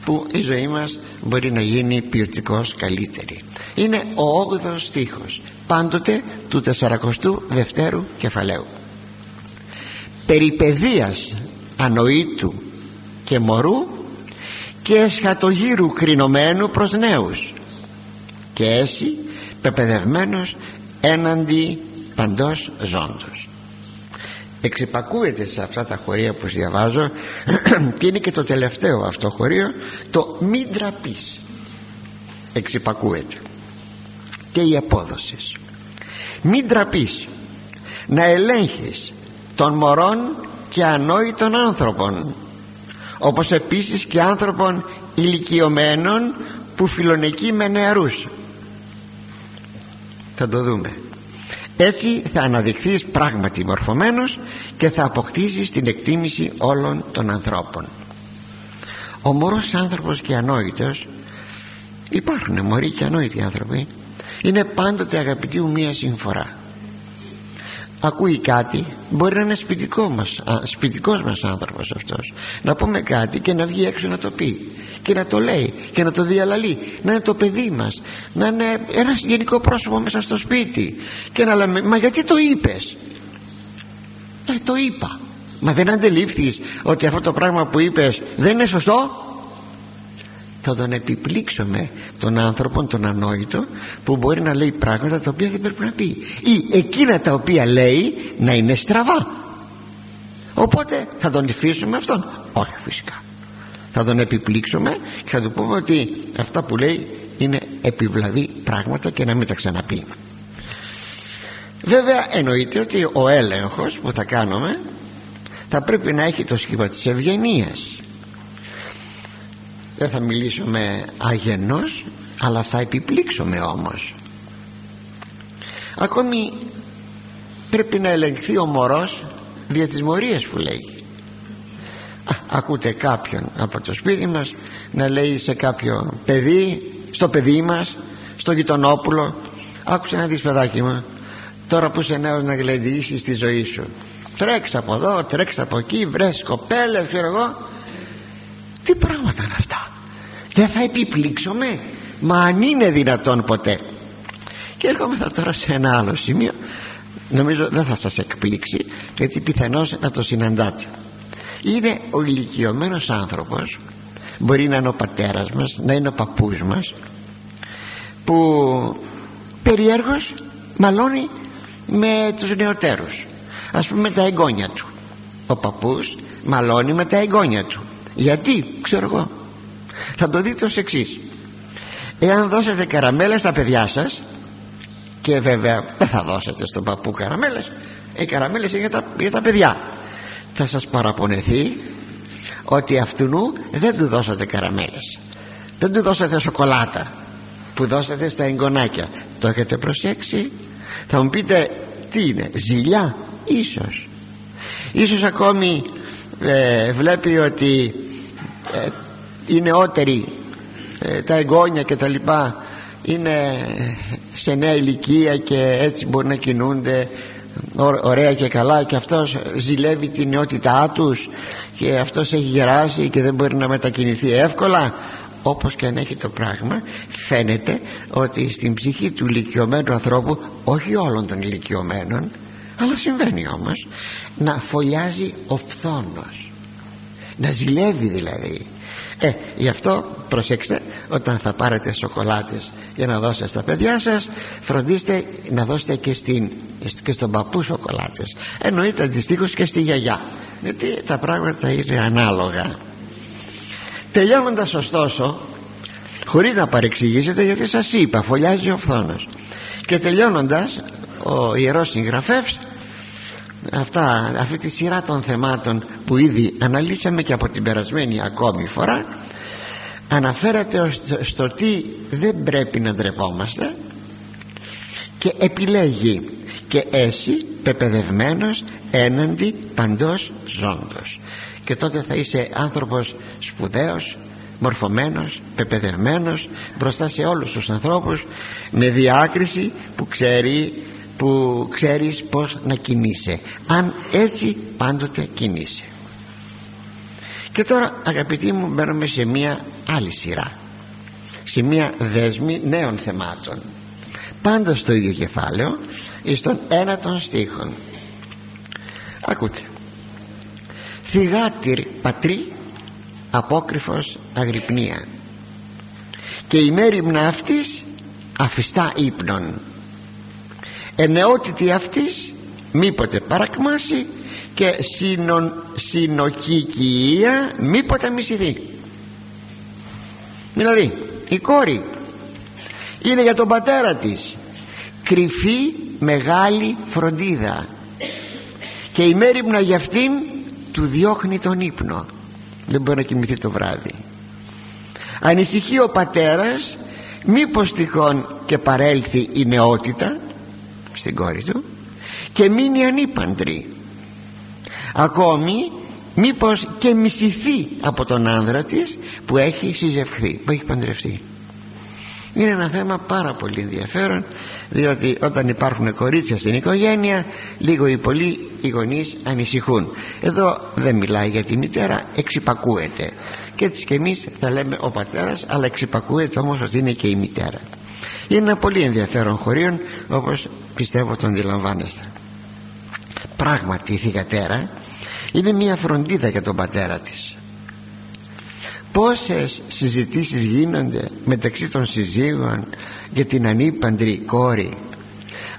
που η ζωή μας μπορεί να γίνει ποιοτικός καλύτερη. Είναι ο 8 στίχος πάντοτε του 42ου κεφαλαίου. Περιπεδίας ανοήτου και μωρού και εσχατογύρου κρινωμένου προς νέους. Και έτσι πεπαιδευμένος έναντι παντός ζώντος. Εξυπακούεται σε αυτά τα χωρία που διαβάζω και είναι και το τελευταίο αυτό χωρίο το μην ντραπείς εξυπακούεται. Και η απόδοση. Μην ντραπείς να ελέγχεις των μωρών και ανόητων άνθρωπων όπως επίσης και άνθρωπων ηλικιωμένων που φιλονεκεί με νεαρούς θα το δούμε. Έτσι θα αναδειχθείς πράγματι μορφωμένος και θα αποκτήσεις την εκτίμηση όλων των ανθρώπων. Ο μωρός άνθρωπος και ανόητος υπάρχουν μωροί και ανόητοι άνθρωποι είναι πάντοτε αγαπητοί μου μία συμφορά ακούει κάτι μπορεί να είναι σπιτικό μας, α, σπιτικός μας άνθρωπος αυτός. Να πούμε κάτι και να βγει έξω να το πει και να το λέει και να το διαλαλεί. Να είναι το παιδί μας να είναι ένας γενικό πρόσωπο μέσα στο σπίτι και να λέμε μα γιατί το είπες; Ε, το είπα. Μα δεν αντελήφθης ότι αυτό το πράγμα που είπες δεν είναι σωστό; Θα τον επιπλήξουμε τον άνθρωπο τον ανόητο που μπορεί να λέει πράγματα τα οποία δεν πρέπει να πει. Ή εκείνα τα οποία λέει να είναι στραβά. Οπότε θα τον αφήσουμε αυτόν. Όχι φυσικά. Θα τον επιπλήξουμε και θα του πούμε ότι αυτά που λέει είναι επιβλαβή πράγματα και να μην τα ξαναπεί. Βέβαια εννοείται ότι ο έλεγχος που θα κάνουμε θα πρέπει να έχει το σχήμα της ευγενίας δεν θα μιλήσουμε αγενός αλλά θα επιπλήξουμε όμως. Ακόμη πρέπει να ελεγχθεί ο μωρός δια τις μορίες που λέει. Α, ακούτε κάποιον από το σπίτι μας να λέει σε κάποιο παιδί στο παιδί μας στο γειτονόπουλο άκουσε να δεις παιδάκι μου τώρα που είσαι νέος να γλεντήσεις τη ζωή σου. Τρέξε από εδώ τρέξε από εκεί βρες κοπέλες ξέρω εγώ τι πράγματα είναι αυτά δεν θα επιπλήξουμε μα αν είναι δυνατόν ποτέ. Και έρχομεθα τώρα σε ένα άλλο σημείο. Νομίζω δεν θα σας εκπλήξει γιατί πιθανώς να το συναντάτε. Είναι ο ηλικιωμένος άνθρωπος μπορεί να είναι ο πατέρας μας να είναι ο παππούς μας που περιέργως μαλώνει με τους νεωτέρους. Ας πούμε τα εγγόνια του. Ο παππούς μαλώνει με τα εγγόνια του. Γιατί ξέρω εγώ θα το δείτε ως εξής. εάν δώσετε καραμέλες στα παιδιά σας και βέβαια δεν θα δώσετε στον παππού καραμέλες οι καραμέλες είναι για τα, για τα παιδιά. Θα σας παραπονεθεί ότι αυτού δεν του δώσατε καραμέλες. Δεν του δώσατε σοκολάτα που δώσατε στα εγγονάκια. Το έχετε προσέξει. Θα μου πείτε τι είναι ζηλιά ίσως. Ίσως ακόμη ε, βλέπει ότι ε, οι νεότεροι ε, τα εγγόνια και τα λοιπά είναι σε νέα ηλικία και έτσι μπορεί να κινούνται ωραία και καλά και αυτός ζηλεύει την νεότητά τους και αυτός έχει γεράσει και δεν μπορεί να μετακινηθεί εύκολα. Όπως και αν έχει το πράγμα φαίνεται ότι στην ψυχή του ηλικιωμένου ανθρώπου όχι όλων των ηλικιωμένων αλλά συμβαίνει όμως να φωλιάζει ο φθόνος. Να ζηλεύει δηλαδή ε, γι' αυτό προσέξτε όταν θα πάρετε σοκολάτες για να δώσετε στα παιδιά σας φροντίστε να δώσετε και, στην, και στον παππού σοκολάτες. Εννοείται αντιστοίχως και στη γιαγιά γιατί τα πράγματα είναι ανάλογα. Τελειώνοντας ωστόσο χωρίς να παρεξηγήσετε γιατί σας είπα φωλιάζει ο φθόνος. Και τελειώνοντας ο ιερός συγγραφεύς αυτά, αυτή τη σειρά των θεμάτων που ήδη αναλύσαμε και από την περασμένη ακόμη φορά αναφέρεται στο τι δεν πρέπει να ντρεπόμαστε και επιλέγει και εσύ πεπαιδευμένος έναντι παντός ζώντος. Και τότε θα είσαι άνθρωπος σπουδαίος μορφωμένος, πεπαιδευμένος μπροστά σε όλους τους ανθρώπους με διάκριση που ξέρει που ξέρεις πως να κινείσαι. Αν έτσι πάντοτε κινείσαι. Και τώρα αγαπητοί μου μπαίνουμε σε μια άλλη σειρά. Σε μια δέσμη νέων θεμάτων. Πάντα στο ίδιο κεφάλαιο στον ένα των στίχων. Ακούτε. Θυγάτηρ πατρί απόκρυφος αγρυπνία. Και η μέρημνα αυτής αφιστά ύπνον ενεότητη αυτής μήποτε παρακμάσει και συνο, συνοκικία μήποτε μισηθεί. Δηλαδή η κόρη είναι για τον πατέρα της κρυφή μεγάλη φροντίδα και η μέρημνα για αυτήν του διώχνει τον ύπνο. Δεν μπορεί να κοιμηθεί το βράδυ. Ανησυχεί ο πατέρας μήπως τυχόν και παρέλθει η νεότητα στην κόρη του και μείνει ανήπαντρη. Ακόμη μήπως και μισηθεί από τον άνδρα της που έχει συζευχθεί που έχει παντρευτεί. Είναι ένα θέμα πάρα πολύ ενδιαφέρον διότι όταν υπάρχουν κορίτσια στην οικογένεια λίγο ή πολύ οι γονείς ανησυχούν. Εδώ δεν μιλάει για τη μητέρα εξυπακούεται. Και έτσι και εμείς θα λέμε ο πατέρας αλλά εξυπακούεται όμως ότι είναι και η μητέρα είναι ένα πολύ ενδιαφέρον χωρίον όπως πιστεύω τον αντιλαμβάνεστε. Πράγματι η θηγατέρα είναι μια φροντίδα για τον πατέρα της. Πόσες συζητήσεις γίνονται μεταξύ των συζύγων για την ανήπαντρη κόρη.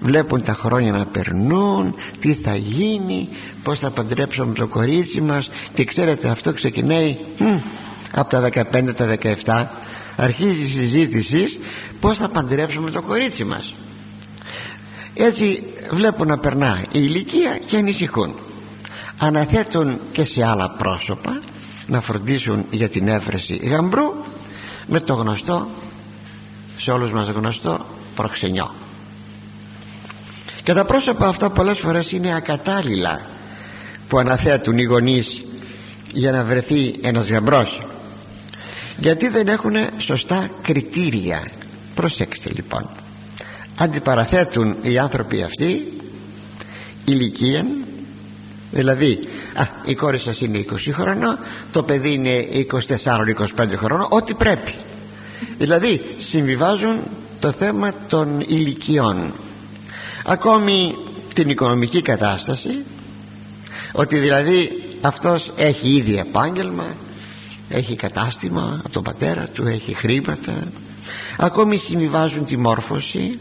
Βλέπουν τα χρόνια να περνούν τι θα γίνει πως θα παντρέψουμε το κορίτσι μας και ξέρετε αυτό ξεκινάει από τα 15 τα 17 αρχίζει η συζήτησης πως θα παντρέψουμε το κορίτσι μας. Έτσι βλέπουν να περνά η ηλικία και ανησυχούν. Αναθέτουν και σε άλλα πρόσωπα να φροντίσουν για την έβρεση γαμπρού με το γνωστό σε όλους μας γνωστό προξενιό. Και τα πρόσωπα αυτά πολλές φορές είναι ακατάλληλα που αναθέτουν οι γονείς για να βρεθεί ένας γαμπρός γιατί δεν έχουν σωστά κριτήρια. Προσέξτε λοιπόν. Αντιπαραθέτουν οι άνθρωποι αυτοί ηλικία δηλαδή α, η κόρη σας είναι 20 χρονών το παιδί είναι 24-25 χρονών ό,τι πρέπει. Δηλαδή συμβιβάζουν το θέμα των ηλικιών. Ακόμη την οικονομική κατάσταση ότι δηλαδή αυτός έχει ήδη επάγγελμα έχει κατάστημα από τον πατέρα του έχει χρήματα. Ακόμη συμβιβάζουν τη μόρφωση.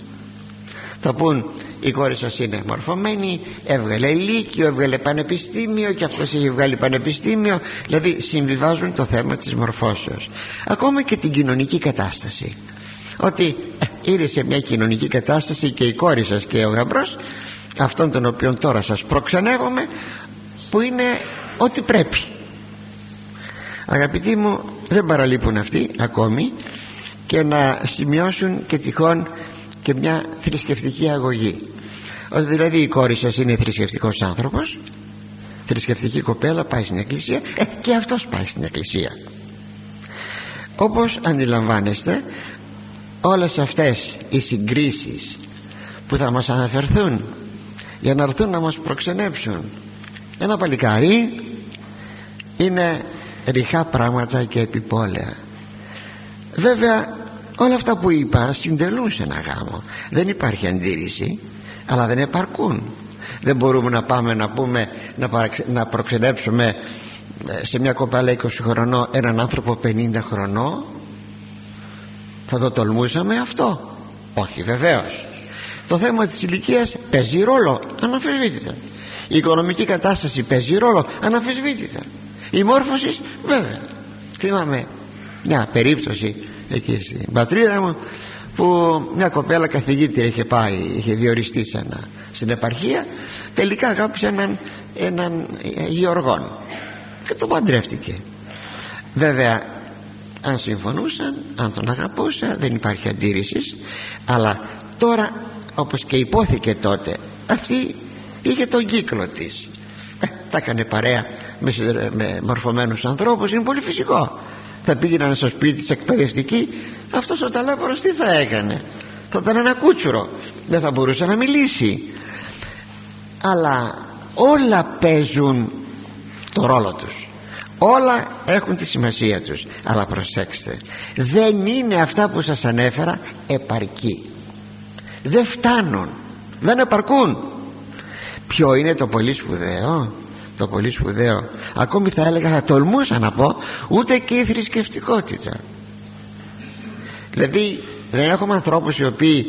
Θα πούν η κόρη σας είναι μορφωμένη έβγαλε λύκειο, έβγαλε πανεπιστήμιο και αυτός έχει βγάλει πανεπιστήμιο δηλαδή συμβιβάζουν το θέμα της μορφώσεως. Ακόμα και την κοινωνική κατάσταση. Ότι ε, είναι σε μια κοινωνική κατάσταση και η κόρη σας και ο γαμπρός αυτόν τον οποίο τώρα σας προξενεύομαι που είναι ό,τι πρέπει αγαπητοί μου δεν παραλείπουν αυτοί ακόμη και να σημειώσουν και τυχόν και μια θρησκευτική αγωγή. Ότι δηλαδή η κόρη σας είναι θρησκευτικός άνθρωπος θρησκευτική κοπέλα πάει στην εκκλησία ε, και αυτός πάει στην εκκλησία. Όπως αντιλαμβάνεστε όλες αυτές οι συγκρίσεις που θα μας αναφερθούν για να έρθουν να μας προξενέψουν ένα παλικάρι είναι ριχά πράγματα και επιπόλαια. Βέβαια όλα αυτά που είπα συντελούν σε ένα γάμο. Δεν υπάρχει αντίρρηση αλλά δεν επαρκούν. Δεν μπορούμε να πάμε να πούμε να, να προξενέψουμε ε, σε μια κοπέλα 20 χρονών έναν άνθρωπο 50 χρονών. Θα το τολμούσαμε αυτό; Όχι βεβαίως. Το θέμα της ηλικίας παίζει ρόλο. Αναφεσβήτητα. Η οικονομική κατάσταση παίζει ρόλο. Αναφεσβήτητα η μόρφωσης βέβαια. Θυμάμαι μια περίπτωση εκεί στην πατρίδα μου που μια κοπέλα καθηγήτρια είχε πάει είχε διοριστεί σε ένα, στην επαρχία. Τελικά αγάπησε έναν, έναν γεωργόν και τον παντρεύτηκε. Βέβαια αν συμφωνούσαν αν τον αγαπούσα δεν υπάρχει αντίρρησης. Αλλά τώρα όπως και υπόθηκε τότε αυτή είχε τον κύκλο της. Ε, θα έκανε παρέα με, με μορφωμένους ανθρώπους είναι πολύ φυσικό. Θα πήγαιναν στο σπίτι της εκπαιδευτική αυτός ο ταλέπορος τι θα έκανε; Θα ήταν ένα κούτσουρο δεν θα μπορούσε να μιλήσει. Αλλά όλα παίζουν το ρόλο τους. Όλα έχουν τη σημασία τους. Αλλά προσέξτε δεν είναι αυτά που σας ανέφερα επαρκή. Δεν φτάνουν. Δεν επαρκούν. Ποιο είναι το πολύ σπουδαίο; Το πολύ σπουδαίο. Ακόμη θα έλεγα θα τολμούσα να πω ούτε και η θρησκευτικότητα. Δηλαδή δεν έχουμε ανθρώπους οι οποίοι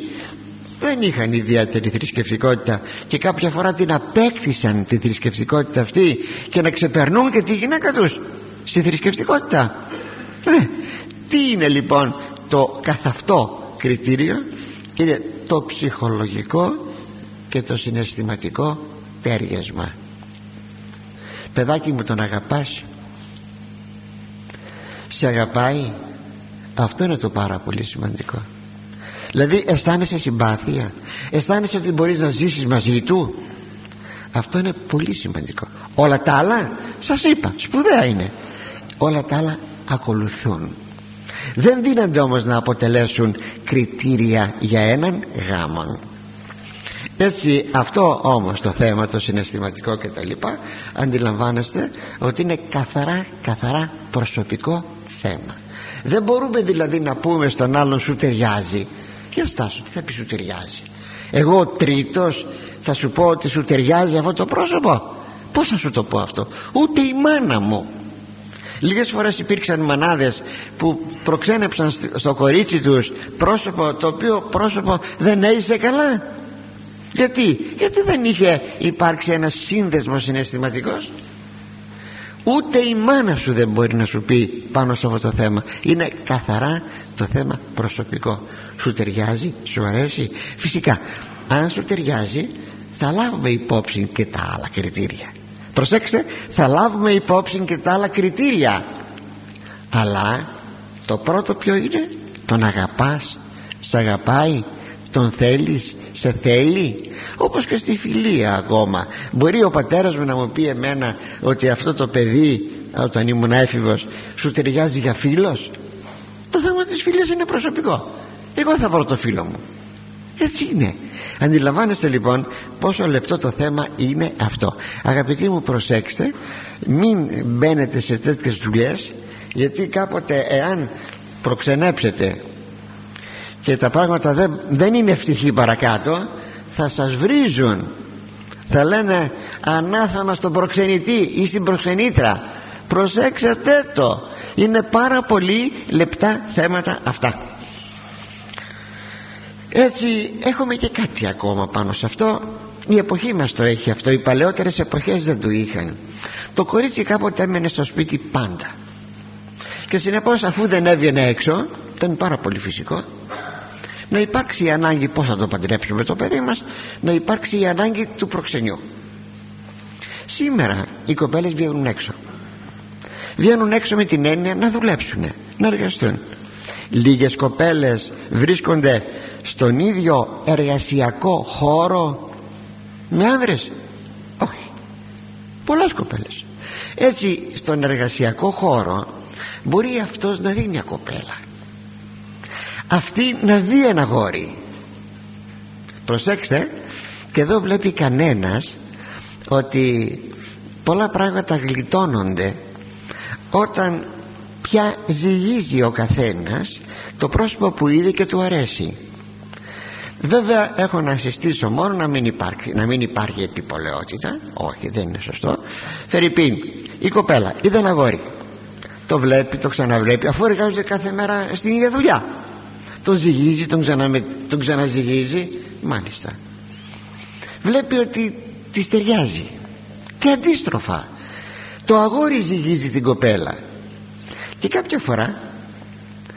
δεν είχαν ιδιαίτερη θρησκευτικότητα και κάποια φορά την απέκτησαν τη θρησκευτικότητα αυτή και να ξεπερνούν και τη γυναίκα τους στη θρησκευτικότητα. Ε, τι είναι λοιπόν το καθ' αυτό κριτήριο; Είναι το ψυχολογικό και το συναισθηματικό τέριασμα παιδάκι μου τον αγαπάς. Σε αγαπάει. Αυτό είναι το πάρα πολύ σημαντικό. Δηλαδή αισθάνεσαι συμπάθεια. Αισθάνεσαι ότι μπορείς να ζήσεις μαζί του. Αυτό είναι πολύ σημαντικό. Όλα τα άλλα σας είπα σπουδαία είναι. Όλα τα άλλα ακολουθούν. Δεν δίνονται όμως να αποτελέσουν κριτήρια για έναν γάμον έτσι αυτό όμως το θέμα το συναισθηματικό και τα λοιπά αντιλαμβάνεστε ότι είναι καθαρά καθαρά προσωπικό θέμα. Δεν μπορούμε δηλαδή να πούμε στον άλλον σου ταιριάζει για στάσου τι θα πεις σου ταιριάζει εγώ ο τρίτος θα σου πω ότι σου ταιριάζει αυτό το πρόσωπο πως θα σου το πω αυτό; Ούτε η μάνα μου. Λίγες φορές υπήρξαν μανάδες που προξένεψαν στο κορίτσι τους πρόσωπο το οποίο πρόσωπο δεν έζησε καλά γιατί, γιατί δεν είχε υπάρξει ένας σύνδεσμος συναισθηματικός. Ούτε η μάνα σου δεν μπορεί να σου πει πάνω σε αυτό το θέμα. Είναι καθαρά το θέμα προσωπικό. Σου ταιριάζει, σου αρέσει. Φυσικά αν σου ταιριάζει θα λάβουμε υπόψη και τα άλλα κριτήρια. Προσέξτε θα λάβουμε υπόψη και τα άλλα κριτήρια. Αλλά το πρώτο ποιο είναι; Τον αγαπάς. Σ' αγαπάει τον θέλεις σε θέλει; Όπως και στη φιλία ακόμα. Μπορεί ο πατέρας μου να μου πει εμένα ότι αυτό το παιδί όταν ήμουν έφηβος σου ταιριάζει για φίλος; Το θέμα της φιλίας είναι προσωπικό. Εγώ θα βρω το φίλο μου. Έτσι είναι. Αντιλαμβάνεστε λοιπόν πόσο λεπτό το θέμα είναι αυτό. Αγαπητοί μου προσέξτε μην μπαίνετε σε τέτοιες δουλειές γιατί κάποτε εάν προξενέψετε και τα πράγματα δεν, δεν είναι ευτυχή παρακάτω. Θα σας βρίζουν. Θα λένε ανάθαμα στον προξενητή ή στην προξενήτρα προσέξτε το. Είναι πάρα πολύ λεπτά θέματα αυτά. Έτσι έχουμε και κάτι ακόμα πάνω σε αυτό. Η εποχή μας το έχει αυτό. Οι παλαιότερες εποχές δεν το είχαν. Το κορίτσι κάποτε έμενε στο σπίτι πάντα και συνεπώς αφού δεν έβγαινε έξω ήταν πάρα πολύ φυσικό να υπάρξει η ανάγκη πως θα το παντρέψουμε το παιδί μας να υπάρξει η ανάγκη του προξενιού. Σήμερα οι κοπέλες βγαίνουν έξω. Βγαίνουν έξω με την έννοια να δουλέψουν να εργαστούν. Λίγες κοπέλες βρίσκονται στον ίδιο εργασιακό χώρο με άνδρες. Όχι. Πολλές κοπέλες. Έτσι στον εργασιακό χώρο μπορεί αυτός να δει μια κοπέλα. Αυτή να δει ένα γόρι. Προσέξτε και εδώ βλέπει κανένας ότι πολλά πράγματα γλιτώνονται όταν πια ζυγίζει ο καθένας το πρόσωπο που είδε και του αρέσει. Βέβαια έχω να συστήσω μόνο να μην υπάρχει, να μην υπάρχει επιπολαιότητα. Όχι δεν είναι σωστό. Φερρυπίν η κοπέλα είδε ένα γόρι το βλέπει, το ξαναβλέπει αφού εργάζεται κάθε μέρα στην ίδια δουλειά. Τον ζυγίζει, τον, ξαναμε, τον ξαναζυγίζει μάλιστα. Βλέπει ότι της ταιριάζει. Και αντίστροφα το αγόρι ζυγίζει την κοπέλα. Και κάποια φορά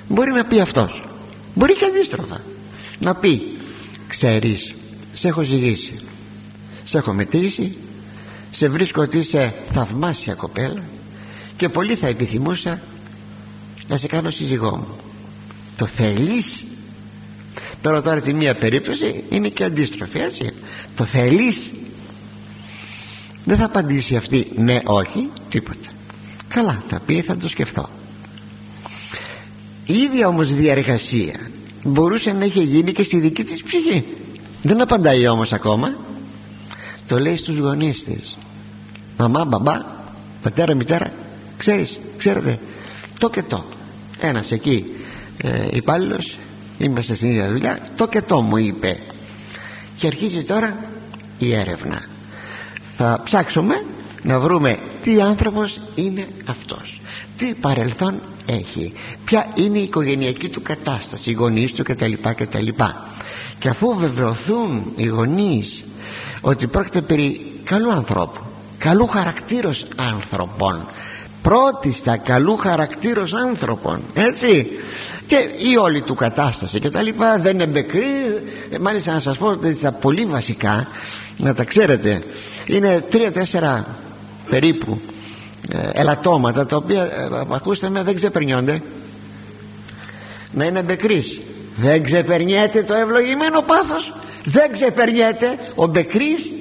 μπορεί να πει αυτός μπορεί και αντίστροφα να πει ξέρεις σε έχω ζυγίσει σε έχω μετρήσει σε βρίσκω ότι είσαι θαυμάσια κοπέλα και πολύ θα επιθυμούσα να σε κάνω σύζυγό μου. Το θέλεις; Τώρα τώρα τη μία περίπτωση είναι και αντίστροφη έτσι. Το θέλεις; Δεν θα απαντήσει αυτή ναι όχι τίποτα. Καλά θα πει θα το σκεφτώ. Η ίδια όμως διαργασία μπορούσε να έχει γίνει και στη δική της ψυχή. Δεν απαντάει όμως ακόμα. Το λέει στους γονείς της. Μαμά, μπαμπά, πατέρα, μητέρα ξέρεις, ξέρετε το και το. Ένας εκεί ε, υπάλληλος είμαστε στην ίδια δουλειά το και το μου είπε. Και αρχίζει τώρα η έρευνα. Θα ψάξουμε να βρούμε τι άνθρωπος είναι αυτός. Τι παρελθόν έχει. Ποια είναι η οικογενειακή του κατάσταση οι γονείς του κτλ κτλ. Και αφού βεβαιωθούν οι γονείς ότι πρόκειται περί καλού ανθρώπου καλού χαρακτήρος άνθρωπων πρώτιστα καλού χαρακτήρος άνθρωπων έτσι. Και η όλη του κατάσταση και τα λοιπά δεν είναι μπεκρή μάλιστα να σας πω ότι τα πολύ βασικά να τα ξέρετε είναι τρία-τέσσερα περίπου ε, ελαττώματα τα οποία ε, ακούστε με δεν ξεπερνιόνται. Να είναι μπεκρής δεν ξεπερνιέται το ευλογημένο πάθος. Δεν ξεπερνιέται. Ο μπεκρής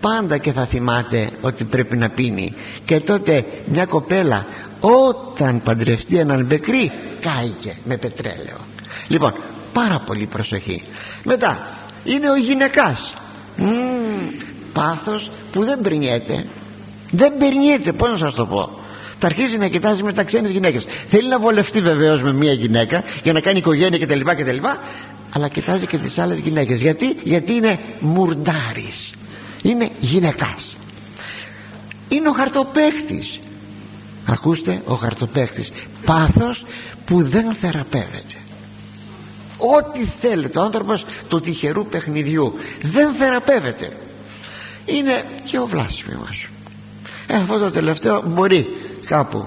πάντα και θα θυμάται ότι πρέπει να πίνει και τότε μια κοπέλα όταν παντρευτεί έναν μπεκρή κάηκε με πετρέλαιο. Λοιπόν πάρα πολύ προσοχή. Μετά είναι ο γυναικάς. Μ, πάθος που δεν περνιέται. Δεν περνιέται πως να σας το πω. Θα αρχίσει να κοιτάζει με τα ξένες γυναίκες. Θέλει να βολευτεί βεβαίως με μια γυναίκα για να κάνει οικογένεια κτλ κτλ αλλά κοιτάζει και τις άλλες γυναίκες. Γιατί, γιατί είναι μουρντάρης. Είναι γυναικάς είναι ο χαρτοπαίχτης. Ακούστε ο χαρτοπαίχτης. Πάθος που δεν θεραπεύεται. Ό,τι θέλετε ο άνθρωπος του τυχερού παιχνιδιού δεν θεραπεύεται. Είναι και ο βλάσφημος. Ε, αυτό το τελευταίο μπορεί κάπου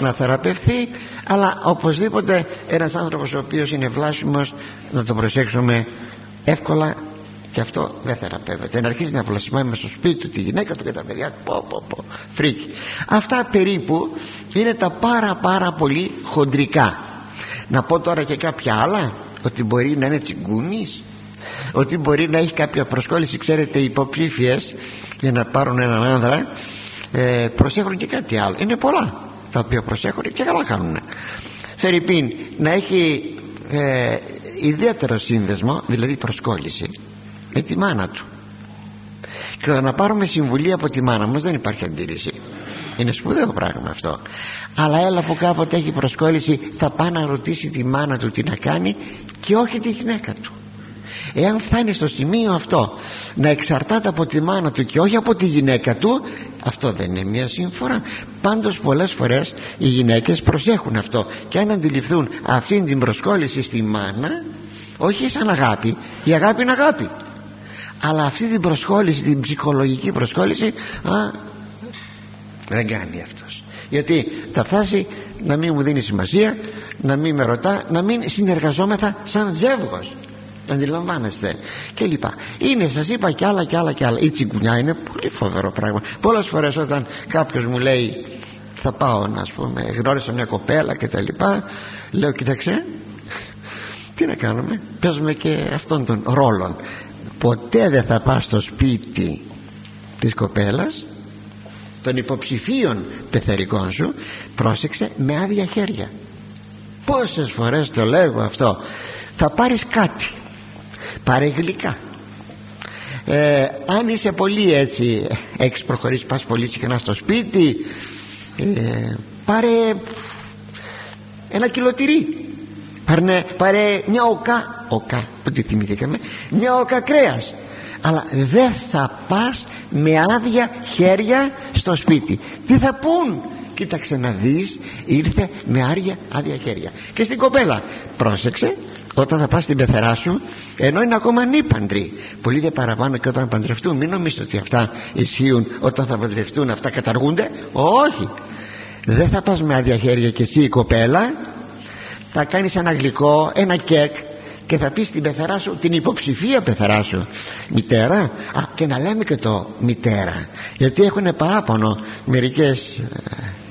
να θεραπευθεί αλλά οπωσδήποτε ένας άνθρωπος ο οποίος είναι βλάσφημος να το προσέξουμε εύκολα και αυτό δεν θεραπεύεται. Να αρχίζει να βλασφημάει μες στο σπίτι του τη γυναίκα του και τα παιδιά του. Πω πω πω. Φρίκη. Αυτά περίπου είναι τα πάρα πάρα πολύ χοντρικά. Να πω τώρα και κάποια άλλα. Ότι μπορεί να είναι τσιγκούνης. Ότι μπορεί να έχει κάποια προσκόλληση. Ξέρετε οι υποψήφιες για να πάρουν έναν άνδρα ε, προσέχουν και κάτι άλλο. Είναι πολλά τα οποία προσέχουν και καλά κάνουν Φερρυπίν να έχει ε, ιδιαίτερο σύνδεσμο δηλαδή προσκόλληση με τη μάνα του. Και να πάρουμε συμβουλή από τη μάνα μας δεν υπάρχει αντίρρηση. Είναι σπουδαίο πράγμα αυτό. Αλλά έλα που κάποτε έχει προσκόλληση θα πάει να ρωτήσει τη μάνα του τι να κάνει και όχι τη γυναίκα του. Εάν φτάνει στο σημείο αυτό να εξαρτάται από τη μάνα του και όχι από τη γυναίκα του αυτό δεν είναι μια σύμφορα πάντως πολλές φορές οι γυναίκες προσέχουν αυτό. Και αν αντιληφθούν αυτήν την προσκόλληση στη μάνα όχι σαν αγάπη η αγάπη είναι αγάπη αλλά αυτή την προσχόληση την ψυχολογική προσχόληση α, δεν κάνει αυτός. Γιατί θα φτάσει να μην μου δίνει σημασία να μην με ρωτά να μην συνεργαζόμεθα σαν ζεύγος. Αντιλαμβάνεστε. Και λοιπά. Είναι σας είπα και άλλα και άλλα και άλλα. Η τσιγκουνιά είναι πολύ φοβερό πράγμα. Πολλές φορές όταν κάποιος μου λέει θα πάω να ας πούμε γνώρισα μια κοπέλα και τα λοιπά λέω κοίταξε τι να κάνουμε παίζουμε και αυτόν τον ρόλο ποτέ δεν θα πας στο σπίτι της κοπέλας των υποψηφίων πεθερικών σου πρόσεξε με άδεια χέρια. Πόσες φορές το λέγω αυτό. Θα πάρεις κάτι. Πάρε γλυκά. Ε, αν είσαι πολύ έτσι έχεις προχωρήσει πας πολύ συχνά στο σπίτι ε, πάρε ένα κιλοτηρί πάρε, πάρε μια οκά οκά που τη θυμηθήκαμε μια οκά κρέας. Αλλά δεν θα πας με άδεια χέρια στο σπίτι. Τι θα πούν κοίταξε να δεις ήρθε με άδεια, άδεια χέρια. Και στην κοπέλα πρόσεξε όταν θα πας στην πεθερά σου ενώ είναι ακόμα ανήπαντροι πολύ δε παραπάνω και όταν παντρευτούν μην νομίζετε ότι αυτά ισχύουν όταν θα παντρευτούν αυτά καταργούνται. Όχι. Δεν θα πας με άδεια χέρια και εσύ η κοπέλα θα κάνεις ένα γλυκό, ένα κεκ και θα πεις στην πεθερά σου την υποψηφία πεθερά σου μητέρα. Α, και να λέμε και το μητέρα. Γιατί έχουν παράπονο μερικές ε,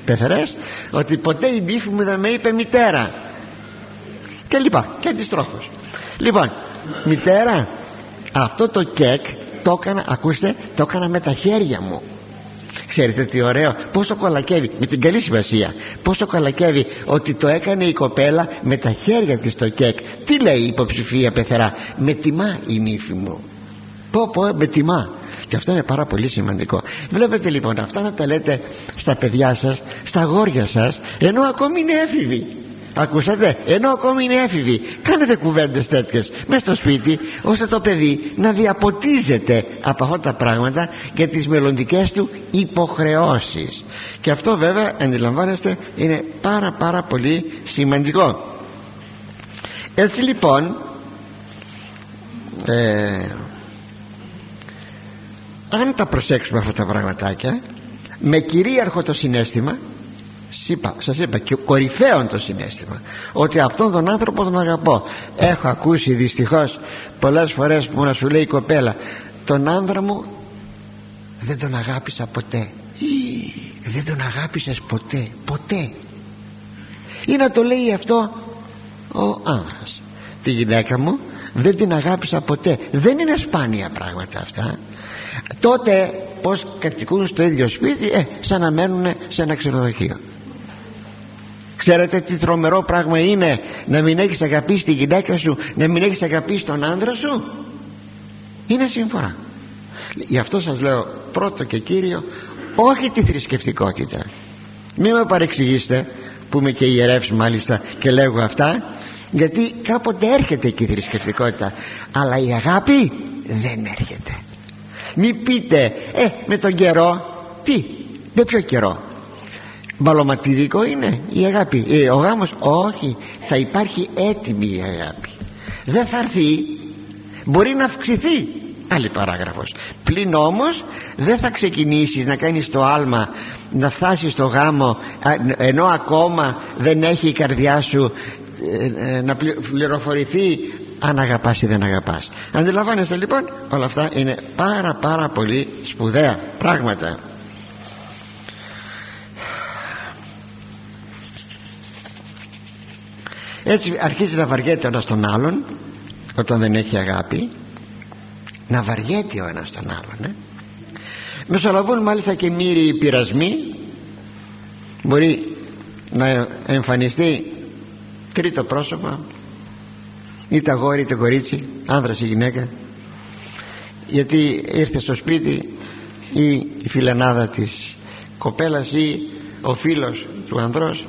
πεθερές ότι ποτέ η μπίφη μου δεν με είπε μητέρα. Και λοιπά και αντιστρόφως. Λοιπόν μητέρα αυτό το κεκ το έκανα ακούστε το έκανα με τα χέρια μου ξέρετε τι ωραίο; Πόσο κολακεύει με την καλή σημασία. Πόσο κολακεύει ότι το έκανε η κοπέλα με τα χέρια της το κεκ τι λέει η υποψηφία πεθερά; Με τιμά η νύφη μου. Πω πω με τιμά. Και αυτό είναι πάρα πολύ σημαντικό. Βλέπετε λοιπόν αυτά να τα λέτε στα παιδιά σας στα γόρια σας ενώ ακόμη είναι έφηβοι ακούσατε; Ενώ ακόμη είναι έφηβοι κάνετε κουβέντες τέτοιες. Μέσα στο σπίτι ώστε το παιδί να διαποτίζεται από αυτά τα πράγματα για τις μελλοντικές του υποχρεώσεις. Και αυτό βέβαια αντιλαμβάνεστε είναι πάρα πάρα πολύ σημαντικό. Έτσι λοιπόν ε, αν τα προσέξουμε αυτά τα πραγματάκια με κυρίαρχο το συνέστημα είπα, σας είπα και κορυφαίο το συνέστημα ότι αυτόν τον άνθρωπο τον αγαπώ. Έχω ακούσει δυστυχώς πολλές φορές που να σου λέει η κοπέλα τον άνδρα μου δεν τον αγάπησα ποτέ. Δεν τον αγάπησες ποτέ ποτέ ή να το λέει αυτό ο άνδρας. Τη γυναίκα μου δεν την αγάπησα ποτέ δεν είναι σπάνια πράγματα αυτά. Τότε πως κατοικούν στο ίδιο σπίτι ε, σαν να μένουν σε ένα ξενοδοχείο ξέρετε τι τρομερό πράγμα είναι να μην έχεις αγαπήσει τη γυναίκα σου να μην έχεις αγαπήσει τον άντρα σου; Είναι σύμφωνα. Γι' αυτό σας λέω πρώτο και κύριο όχι τη θρησκευτικότητα. Μην με παρεξηγήσετε που είμαι και ιερεύς μάλιστα και λέγω αυτά γιατί κάποτε έρχεται και η θρησκευτικότητα. Αλλά η αγάπη δεν έρχεται. Μην πείτε ε με τον καιρό τι με ποιο καιρό; Μαλωματιδικό είναι η αγάπη. Ε, ο γάμος όχι. Θα υπάρχει έτοιμη η αγάπη. Δεν θα έρθει. Μπορεί να αυξηθεί. Άλλη παράγραφος. Πλην όμως δεν θα ξεκινήσεις να κάνεις το άλμα να φτάσεις στο γάμο ενώ ακόμα δεν έχει η καρδιά σου ε, ε, να πληροφορηθεί αν αγαπάς ή δεν αγαπάς. Αντιλαμβάνεστε λοιπόν όλα αυτά είναι πάρα πάρα πολύ σπουδαία πράγματα έτσι αρχίζει να βαριέται ο ένας τον άλλον όταν δεν έχει αγάπη να βαριέται ο ένας τον άλλον ε; μεσολαβούν μάλιστα και μύροι πειρασμοί. Μπορεί να εμφανιστεί τρίτο πρόσωπο είτε αγόρι είτε κορίτσι άνδρας ή γυναίκα. Γιατί ήρθε στο σπίτι ή η φιλενάδα της κοπέλας ή ο φίλος του ανδρός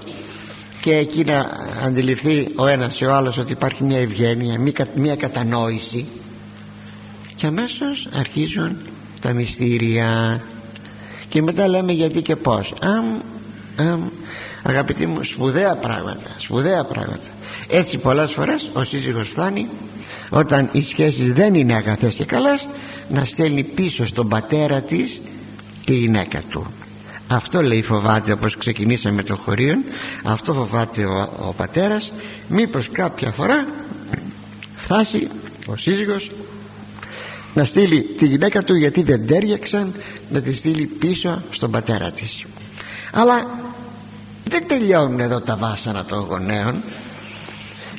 και εκεί να αντιληφθεί ο ένας και ο άλλος ότι υπάρχει μια ευγένεια μια κατανόηση. Και αμέσως αρχίζουν τα μυστήρια. Και μετά λέμε γιατί και πως αμ, αμ, αγαπητοί μου σπουδαία πράγματα σπουδαία πράγματα. Έτσι πολλές φορές ο σύζυγος φτάνει όταν οι σχέσεις δεν είναι αγαθές και καλές να στέλνει πίσω στον πατέρα της τη γυναίκα του αυτό λέει φοβάται όπως ξεκινήσαμε το χωρίο. Αυτό φοβάται ο, ο πατέρας. Μήπως κάποια φορά φτάσει ο σύζυγος να στείλει τη γυναίκα του γιατί δεν τέριαξαν να τη στείλει πίσω στον πατέρα της. Αλλά δεν τελειώνουν εδώ τα βάσανα των γονέων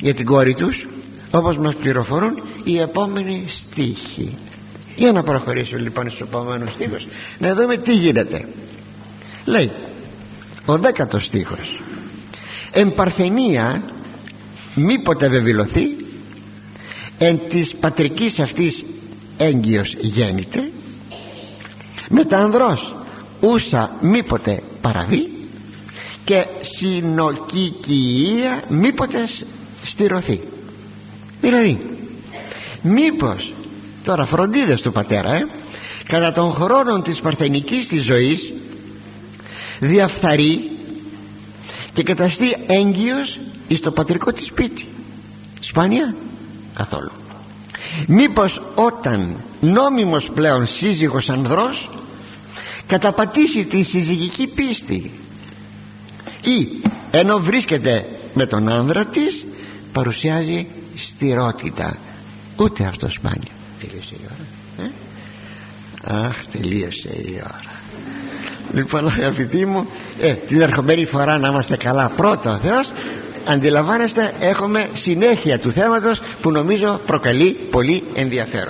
για την κόρη τους όπως μας πληροφορούν οι επόμενοι στίχοι. Για να προχωρήσουμε λοιπόν στους επόμενους στίχους να δούμε τι γίνεται λέει ο δέκατος στίχος. Εν παρθενία μήποτε βεβηλωθεί εν της πατρικής αυτής έγκυος γέννηται μετανδρός ούσα μήποτε παραβεί και συνοκικία μήποτε στηρωθεί δηλαδή μήπως τώρα φροντίδες του πατέρα ε, κατά των χρόνων της παρθενικής της ζωής διαφθαρεί και καταστεί έγκυος εις το πατρικό της σπίτι. Σπάνια; Καθόλου. Μήπως όταν νόμιμος πλέον σύζυγος ανδρός καταπατήσει τη συζυγική πίστη ή ενώ βρίσκεται με τον άνδρα της παρουσιάζει στηρότητα. Ούτε αυτό σπάνιο τελείωσε η ώρα. Ε; αχ τελείωσε η ώρα λοιπόν αγαπητοί μου ε, την ερχομένη φορά να είμαστε καλά. Πρώτα ο Θεός αντιλαμβάνεστε έχουμε συνέχεια του θέματος που νομίζω προκαλεί πολύ ενδιαφέρον